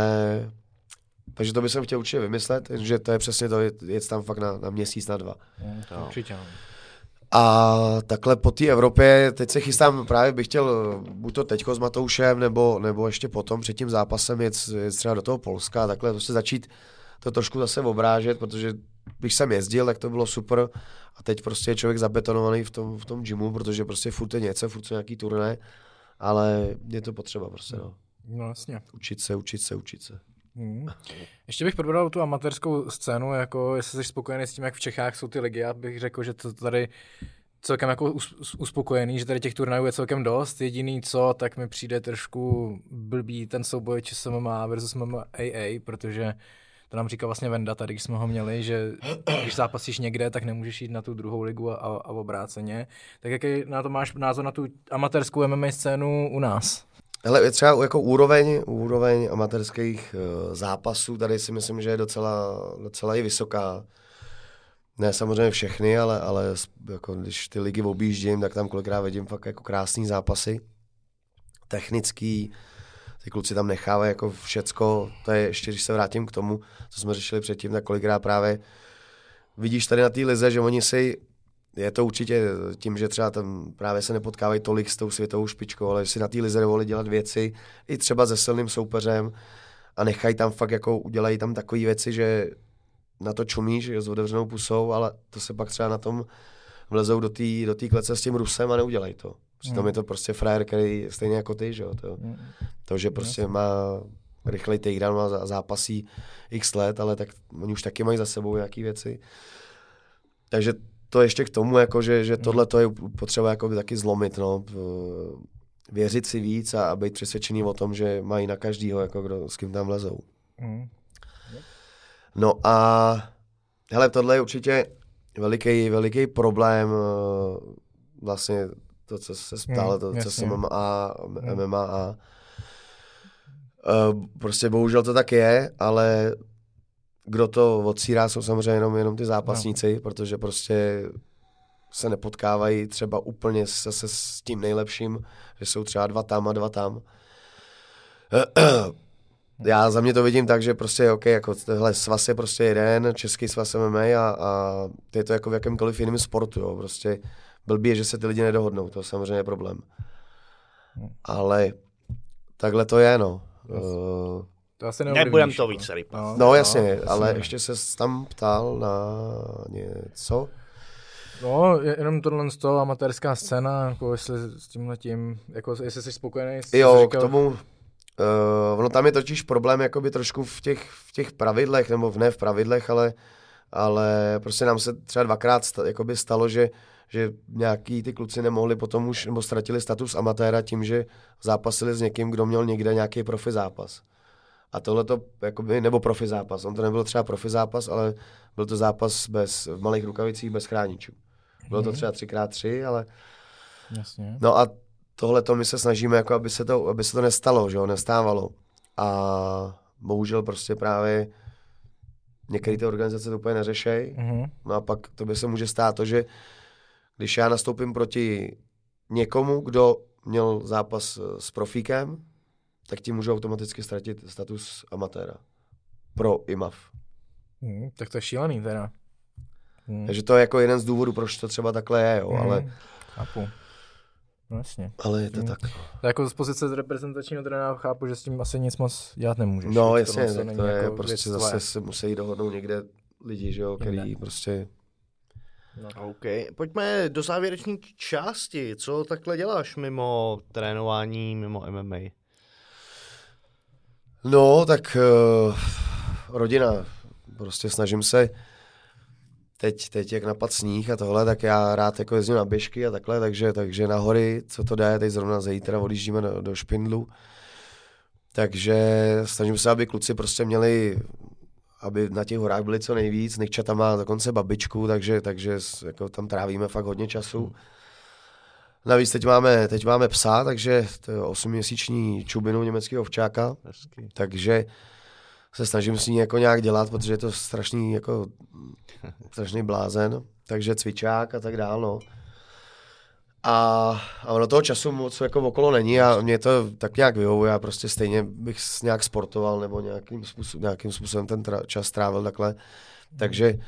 takže to bych chtěl určitě vymyslet, že to je přesně to, jet tam fakt na, na měsíc, na dva. Hmm, to určitě. A takhle po té Evropě, teď se chystám, právě bych chtěl buď to teďko s Matoušem, nebo, nebo ještě potom před tím zápasem jet, jet třeba do toho Polska, takhle to se začít to trošku zase obrážet, protože když jsem jezdil, tak to bylo super a teď prostě je člověk zabetonovaný v tom, v tom gymu, protože prostě furt je něco, furt nějaký turné, ale je to potřeba prostě, no. No jasně. Učit se, učit se, učit se. Hmm. Ještě bych probral tu amatérskou scénu, jako jestli jsi spokojený s tím, jak v Čechách jsou ty ligy, já bych řekl, že to tady celkem jako uspokojený, že tady těch turnajů je celkem dost. Jediný co, tak mi přijde trošku blbý ten souboj ČSMMA versus MMA, protože to nám říkal vlastně Venda tady, když jsme ho měli, že když zápasíš někde, tak nemůžeš jít na tu druhou ligu a, a obráceně. Tak jaký na to máš názor na tu amatérskou MMA scénu u nás? Hele, třeba jako úroveň, úroveň amatérských uh, zápasů tady si myslím, že je docela, docela i vysoká. Ne samozřejmě všechny, ale, ale jako když ty ligy objíždím, tak tam kolikrát vidím fakt jako krásný zápasy. Technický, ty kluci tam nechávají jako všecko, to je ještě, když se vrátím k tomu, co jsme řešili předtím, tak kolikrát právě vidíš tady na té lize, že oni si, je to určitě tím, že třeba tam právě se nepotkávají tolik s tou světovou špičkou, ale si na té lize dovolí dělat věci i třeba se silným soupeřem a nechají tam fakt jako, udělají tam takové věci, že na to čumíš s otevřenou pusou, ale to se pak třeba na tom vlezou do té do klece s tím Rusem a neudělají to. Přitom mm. je to prostě frajer, který stejně jako ty, že jo. To, mm. to že prostě má rychlej takedown, má zápasí x let, ale tak oni už taky mají za sebou nějaké věci. Takže to ještě k tomu, jako že, že tohle to je potřeba jako taky zlomit, no. Věřit si víc a, a být přesvědčený o tom, že mají na každýho, jako kdo, s kým tam lezou. Mm. No a hele, tohle je určitě veliký, veliký problém eh, vlastně to, co se Hmm, to, co jasně. se MMA, a Hmm. MMA a eh, prostě bohužel to tak je, ale kdo to odsírá, jsou samozřejmě jenom, jenom ty zápasníci, No. protože prostě se nepotkávají třeba úplně zase s tím nejlepším, že jsou třeba dva tam a dva tam. Já za mě to vidím tak, že prostě OK, jako tohle svaz je prostě jeden, český svaz MMA a, a je to jako v jakémkoliv jiném sportu, jo. prostě blbý je, že se ty lidi nedohodnou, to samozřejmě je problém. Ale takhle to je, no. Uh, To asi Nebudem neovlivníš, to jako. víc rypat. No, no jasně, jasně. ale ještě se tam ptal na něco. No, je- jenom tohle z toho amatérská scéna, jako jestli s tímhle tím, jako jestli jsi spokojený. s- Jo, jsi k říkal- tomu, uh, ono tam je totiž problém jakoby trošku v těch, v těch pravidlech, nebo v- ne v pravidlech, ale, ale prostě nám se třeba dvakrát sta, jakoby stalo, že, že nějaký ty kluci nemohli potom už, nebo ztratili status amatéra tím, že zápasili s někým, kdo měl někde nějaký profi zápas. A tohle to, jakoby, nebo profi zápas, on to nebyl třeba profi zápas, ale byl to zápas bez, v malých rukavicích bez chráničů. Bylo to Mhm. třeba 3x3, ale Jasně. No a tohle to my se snažíme, jako aby se to, aby se to nestalo, že jo, nestávalo. A bohužel prostě právě některé ty organizace to úplně neřešejí. Mhm. No a pak to by se může stát to, že když já nastoupím proti někomu, kdo měl zápas eh, s profíkem, tak ti můžu automaticky ztratit status amatéra. Pro IMAF. Mhm, tak to je šílený teda. Mhm. Takže to je jako jeden z důvodů, proč to třeba takhle je, jo, ale, Mhm. Chápu. No jasně. ale je to Mhm. tak. Tak jako z pozice reprezentačního trenéra chápu, že s tím asi nic moc dělat nemůžeš. No jasně, to není to je jako prostě zase se musí dohodnout někde lidi, že jo, který Jinde. prostě... OK. Pojďme do závěrečné části. Co takhle děláš mimo trénování, mimo MMA? No, tak uh, rodina, prostě snažím se teď, teď jak napad sníh a tohle, tak já rád jako jezdím na běžky a takhle, takže, takže na hory, co to jde, teď zrovna zítra odjíždíme do, do Špindlu, takže snažím se, aby kluci prostě měli aby na těch horách byli co nejvíc. Nikča tam má dokonce babičku, takže, takže jako tam trávíme fakt hodně času. Navíc teď máme, teď máme psa, takže to je 8-měsíční čubinu německého ovčáka, Hezky. takže se snažím s ní jako nějak dělat, protože je to strašný, jako strašný blázen, takže cvičák a tak dál, no. A, a ono toho času moc jako okolo není a mě to tak nějak vyhovuje, já prostě stejně bych s- nějak sportoval nebo nějakým, způsob, nějakým způsobem ten tra, čas trávil takhle, takže,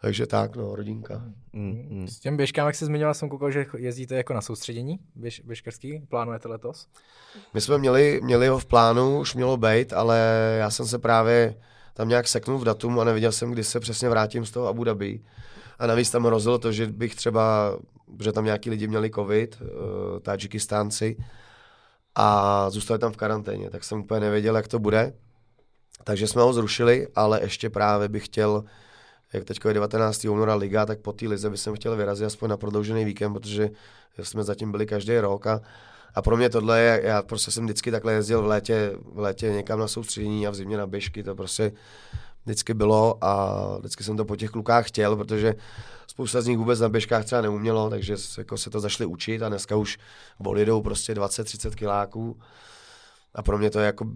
takže tak, no, rodinka. Mm, mm. S těm běžkám, jak jsi zmiňoval, jsem koukal, že jezdíte jako na soustředění běž, běžkarský. Plánujete letos? My jsme měli, měli ho v plánu, už mělo být, ale já jsem se právě tam nějak seknul v datum a nevěděl jsem, kdy se přesně vrátím z toho Abu Dhabi. A navíc tam hrozilo to, že bych třeba, že tam nějaký lidi měli covid, uh, Tadžikistánci, a zůstali tam v karanténě, tak jsem úplně nevěděl, jak to bude. Takže jsme ho zrušili, ale ještě právě bych chtěl, jak teď je 19. února liga, tak po té lize bych chtěl vyrazit aspoň na prodloužený víkend, protože jsme zatím byli každý rok a, a pro mě tohle je, já prostě jsem vždycky takhle jezdil v létě, v létě někam na soustředění a v zimě na běžky, to prostě vždycky bylo a vždycky jsem to po těch klukách chtěl, protože spousta z nich vůbec na běžkách třeba neumělo, takže jako se to zašli učit a dneska už odjedou prostě 20-30 kiláků a pro mě to je jako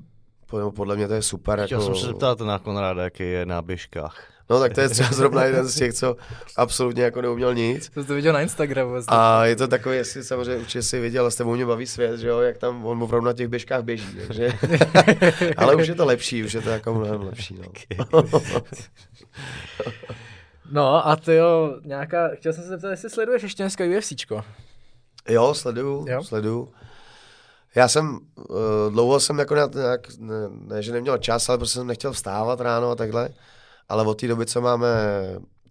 po- podle mě to je super. Chtěl jako, jsem se zeptat na Konráda, jaký je na běžkách. No tak to je třeba zrovna jeden z těch, co absolutně jako neuměl nic. To jsi to viděl na Instagramu. jestli- A je to takový, jestli samozřejmě určitě si viděl, s tebou mě baví svět, že jo, jak tam on opravdu na těch běžkách běží, takže, ale už je to lepší, už je to jako mnohem lepší, no. No a ty jo, nějaká, chtěl jsem se zeptat, jestli sleduješ ještě dneska UFCčko. Jo, sleduju, Jo? sleduju. Já jsem, uh, dlouho jsem jako nějak ne, ne, že neměl čas, ale prostě jsem nechtěl vstávat ráno a takhle, ale od té doby, co máme,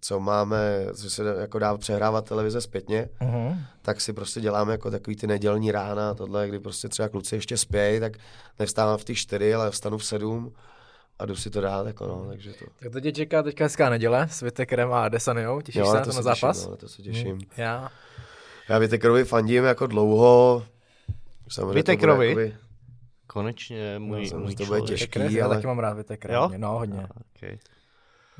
co máme, co se jako dá přehrávat televize zpětně, Uh-huh. tak si prostě děláme jako takový ty nedělní rána a tohle, kdy prostě třeba kluci ještě spějí, tak nevstávám v těch čtyři, ale vstanu v sedm a jdu si to dát, jako no, takže to. Tak to tě čeká teďka hezká neděle s Vitekerem a Desaniou. Těšíš se na to na zápas? Těším, no, na to se těším. Hmm. Já. Já Vitekerovi fandím jako dlouho. Samozřejmě Vitekerovi? jakoby- Konečně můj, No, můj to bude člověk. těžký. Vitekera, já ale- taky mám rád Vitekera. Jo? hodně, No, hodně. Okay.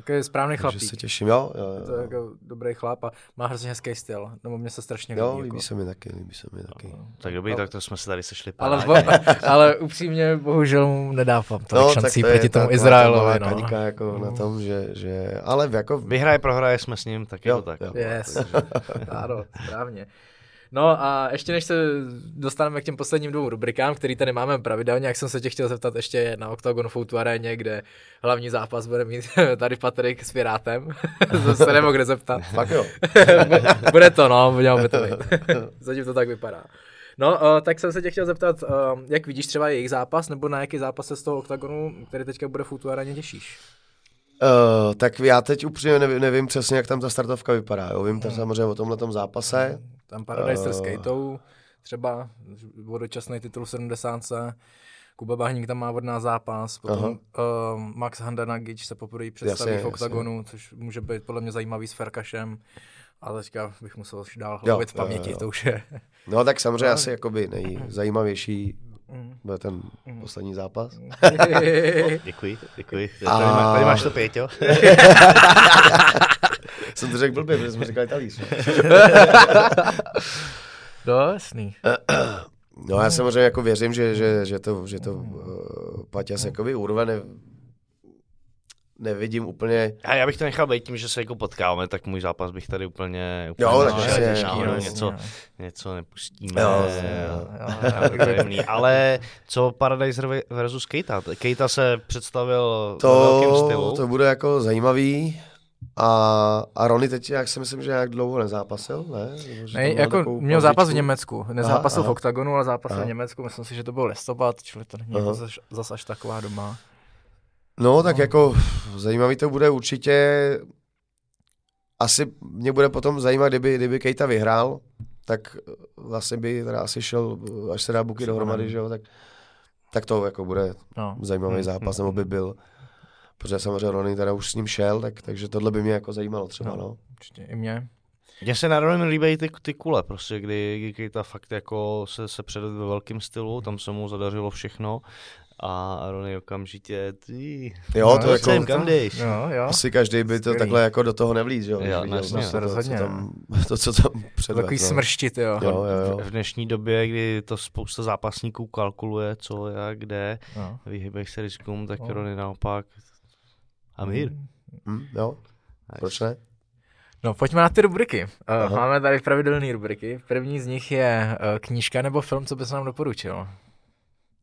Takový správný Takže chlapík. se těším, jo, jo, Je to jo. jako dobrý chlap a má hrozně hezký styl. Nebo mě se strašně líbí. Jo, jako. líbí se mi taky, líbí se mi taky. Tak dobrý, tak to jsme se tady sešli. Ale, bo, ale upřímně bohužel mu nedávám tolik No, šancí to je proti tomu ta Izraelovi. malá No. kaňka jako na tom, že, že, ale jako, Vyhraje, prohraje jsme s ním, tak jo, jako tak. jo. Yes, ano, správně. No a ještě než se dostaneme k těm posledním dvou rubrikám, který tady máme pravidelně, jak jsem se tě chtěl zeptat ještě na Octagon Foutu aréně, kde hlavní zápas bude mít tady Patrik s Pirátem. to se nemohl kde zeptat. fakt jo. bude to, no, mělo by to být. Zatím to tak vypadá. No, uh, tak jsem se tě chtěl zeptat, uh, jak vidíš třeba jejich zápas, nebo na jaký zápas se z toho Octagonu, který teďka bude v aréně, těšíš? Uh, tak já teď upřímně nevím, nevím přesně, jak tam ta startovka vypadá. Jo. Vím tam samozřejmě o tomhle zápase. Tam Paradise s Eh. Kejtou, třeba vodočasný titul v 70. Kuba Bahník tam má vodná zápas, potom uh, Max Handanagic se poprvé představí Jasně, v oktagonu, což může být podle mě zajímavý s Ferkašem. Ale teďka bych musel dál Jo, hloubit v jo, paměti, jo. to už je. No tak samozřejmě asi jakoby nejzajímavější Mm. byl ten poslední zápas. Děkuji, děkuji. A- Tady, má, tady máš to, Pěťo. Jsem to řekl blbě, protože jsme říkali talíř. no, jasný. No já samozřejmě jako věřím, že, že, že to, že to uh, Paťas jakoby urve, ne, nevidím úplně, A já bych to nechal být tím, že se jako potkáme, tak můj zápas bych tady úplně, úplně Jo, tak těžký, jo, no, něco, jo. něco nepustíme. Jo, jo, jo. jo, tajemný. Ale co Paradise versus Keita? Keita se představil v to, velkém stylu. to bude jako zajímavý. A, a Rony teď, jak si myslím, že nějak dlouho nezápasil, ne? Ne, má jako měl zápas v? Německu. Nezápasil Aha, v aha. oktagonu, ale zápasil Aha. v Německu. Myslím si, že to byl listopad, čili to není Aha. jako zas, zas až taková doba. No, tak jako zajímavý to bude určitě. Asi mě bude potom zajímat, kdyby, kdyby Kejta vyhrál, tak vlastně by teda asi šel, až se dá buky dohromady, že jo, tak, tak to jako bude No. zajímavý Hmm, zápas, hmm, nebo by byl. Protože samozřejmě Rony teda už s ním šel, tak, takže tohle by mě jako zajímalo třeba, No. no. Určitě i mě. Mně se na Ronin líbí ty, ty kule, prostě, kdy, kdy Keita fakt jako se, se předvedl ve velkém stylu, tam se mu zadařilo všechno a Rony okamžitě, ty, Jo, No, to pojď jako, sem, kam jdeš? Jo, jo. asi každý by to Skvělý. takhle jako do toho nevlíz, jo. Jo, viděl jasně, prostě to to, co rozhodně. tam, to, co tam předvedl. Takový no. smrštit, jo. Jo, jo, jo. V dnešní době, kdy to spousta zápasníků kalkuluje, co, jak, kde, No. vyhýbají se riskům, tak No. Rony naopak. Amír. Hm, jo, proč ne? No, pojďme na ty rubriky. Uh, Aha. máme tady pravidelné rubriky. První z nich je uh, knížka nebo film, co bys nám doporučil.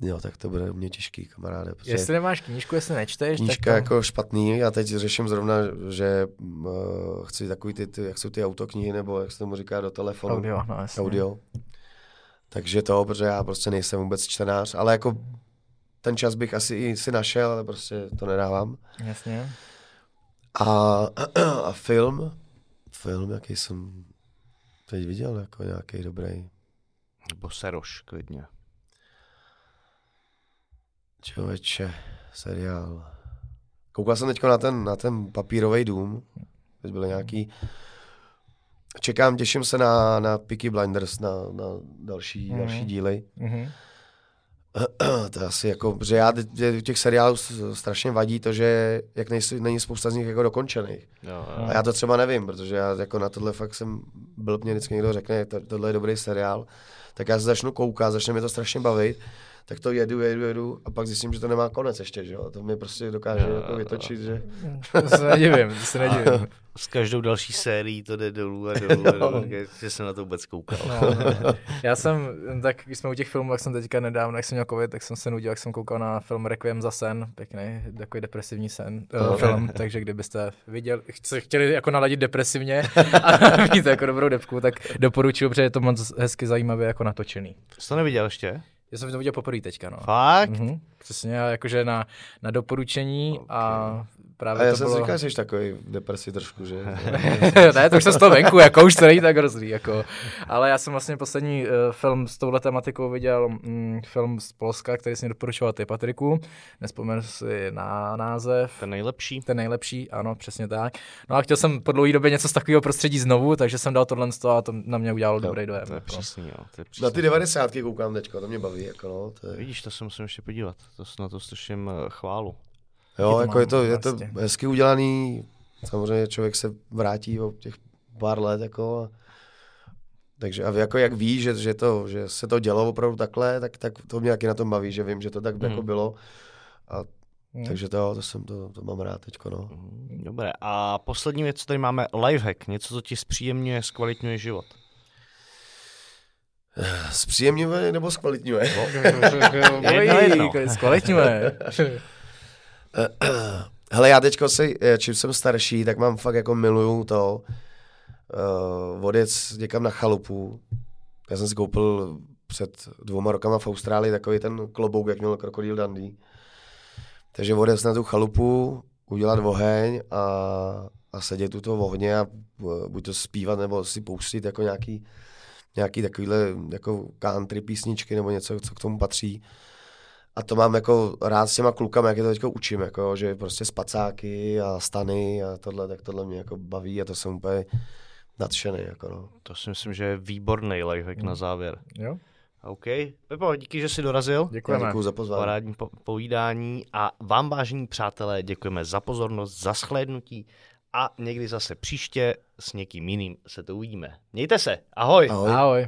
Jo, tak to bude mě těžký, kamaráde. Protože Jestli nemáš knížku, jestli nečteš, knížka tak to... jako špatný, já teď řeším zrovna, že uh, chci takový ty, ty, jak jsou ty autoknihy, nebo jak se tomu říká, do telefonu. Audio, no jasně. Audio. Takže to, protože já prostě nejsem vůbec čtenář, ale jako ten čas bych asi i si našel, ale prostě to nedávám. Jasně. A, a film, film, jaký jsem teď viděl, jako nějaký dobrý. Nebo Seroš, klidně. Člověče, seriál. Koukal jsem teď na ten, na ten papírový dům. Teď byly nějaký... Čekám, těším se na, na Peaky Blinders, na, na další, Mhm. mm. další díly. Mhm. to je asi jako, že já mě těch seriálů strašně vadí to, že jak nejsou, není spousta z nich jako dokončených. Jo, A já to třeba nevím, protože já jako na tohle fakt jsem byl, mě vždycky někdo řekne, to, tohle je dobrý seriál, tak já se začnu koukat, začne mě to strašně bavit, tak to jedu, jedu, jedu a pak zjistím, že to nemá konec ještě, že jo. To mě prostě dokáže Jo, jako vytočit, že... To se nedivím, to se nedivím. S každou další sérií to jde dolů a dolů a dolů, že jsem na to vůbec koukal. No, no. Já jsem, tak když jsme u těch filmů, jak jsem teďka nedávno, jak jsem měl covid, tak jsem se nudil, jak jsem koukal na film Requiem za sen, pěkný, takový depresivní sen, uh, film, takže kdybyste viděli, se chtěli jako naladit depresivně a mít jako dobrou depku, tak doporučuji, protože je to moc hezky zajímavě jako natočený. Jsi to neviděl ještě? Já jsem to viděl poprvé teďka, no. Fakt? Mhm, přesně, jakože na, na doporučení a právě A já to jsem bylo... si říkal, že jsi takový v depresi trošku, že... ne, to už jsem z toho venku, jako už to není tak hrozný, jako. Ale já jsem vlastně poslední uh, film s touhle tematikou viděl, mm, film z Polska, který jsem doporučoval ty, Patriku. Nespomenu si na název. Ten nejlepší. Ten nejlepší, ano, přesně tak. No a chtěl jsem po dlouhé době něco z takového prostředí znovu, takže jsem dal tohle z toho a to na mě udělalo dobrý dojem. To je jako. přísný, jo. To je přísný. Na ty devadesátky koukám teďka, to mě baví, jako no, to je... Vidíš, to se musím ještě podívat. To s- na to slyším eh, chválu. Jo, to jako je to, je to vlastně. hezky udělaný, samozřejmě člověk se vrátí o těch pár let, jako a, takže a jako jak ví, že, že, to, že se to dělo opravdu takhle, tak, tak to mě taky na tom baví, že vím, že to tak jako bylo. A, Hmm. takže to, to, jsem, to, to mám rád teďko, no. Dobré. A poslední věc, co tady máme, lifehack, něco, co ti zpříjemňuje, zkvalitňuje život. Zpříjemňuje nebo zkvalitňuje? Jedno, jedno. Zkvalitňuje. Hele, já teďko si, eh, čím jsem starší, tak mám fakt jako miluju to uh, odjet někam na chalupu. Já jsem si koupil před dvouma rokama v Austrálii takový ten klobouk, jak měl krokodýl Dundee. Takže odjet na tu chalupu, udělat oheň a, a sedět u toho ohně a eh, buď to zpívat, nebo si pustit jako nějaký, nějaký takovýhle jako country písničky nebo něco, co k tomu patří. A to mám jako rád s těma klukama, jak je to teďko učím, jako, že prostě spacáky a stany a tohle, tak tohle mě jako baví a to jsem úplně nadšený. Jako no. To si myslím, že je výborný lifehack na závěr. Jo, OK. Pepo, díky, že jsi dorazil. děkujeme. Děkuji za pozvání. Parádní po- povídání a vám, vážení přátelé, děkujeme za pozornost, za shlédnutí a někdy zase příště s někým jiným se to uvidíme. Mějte se, ahoj! Ahoj. Ahoj.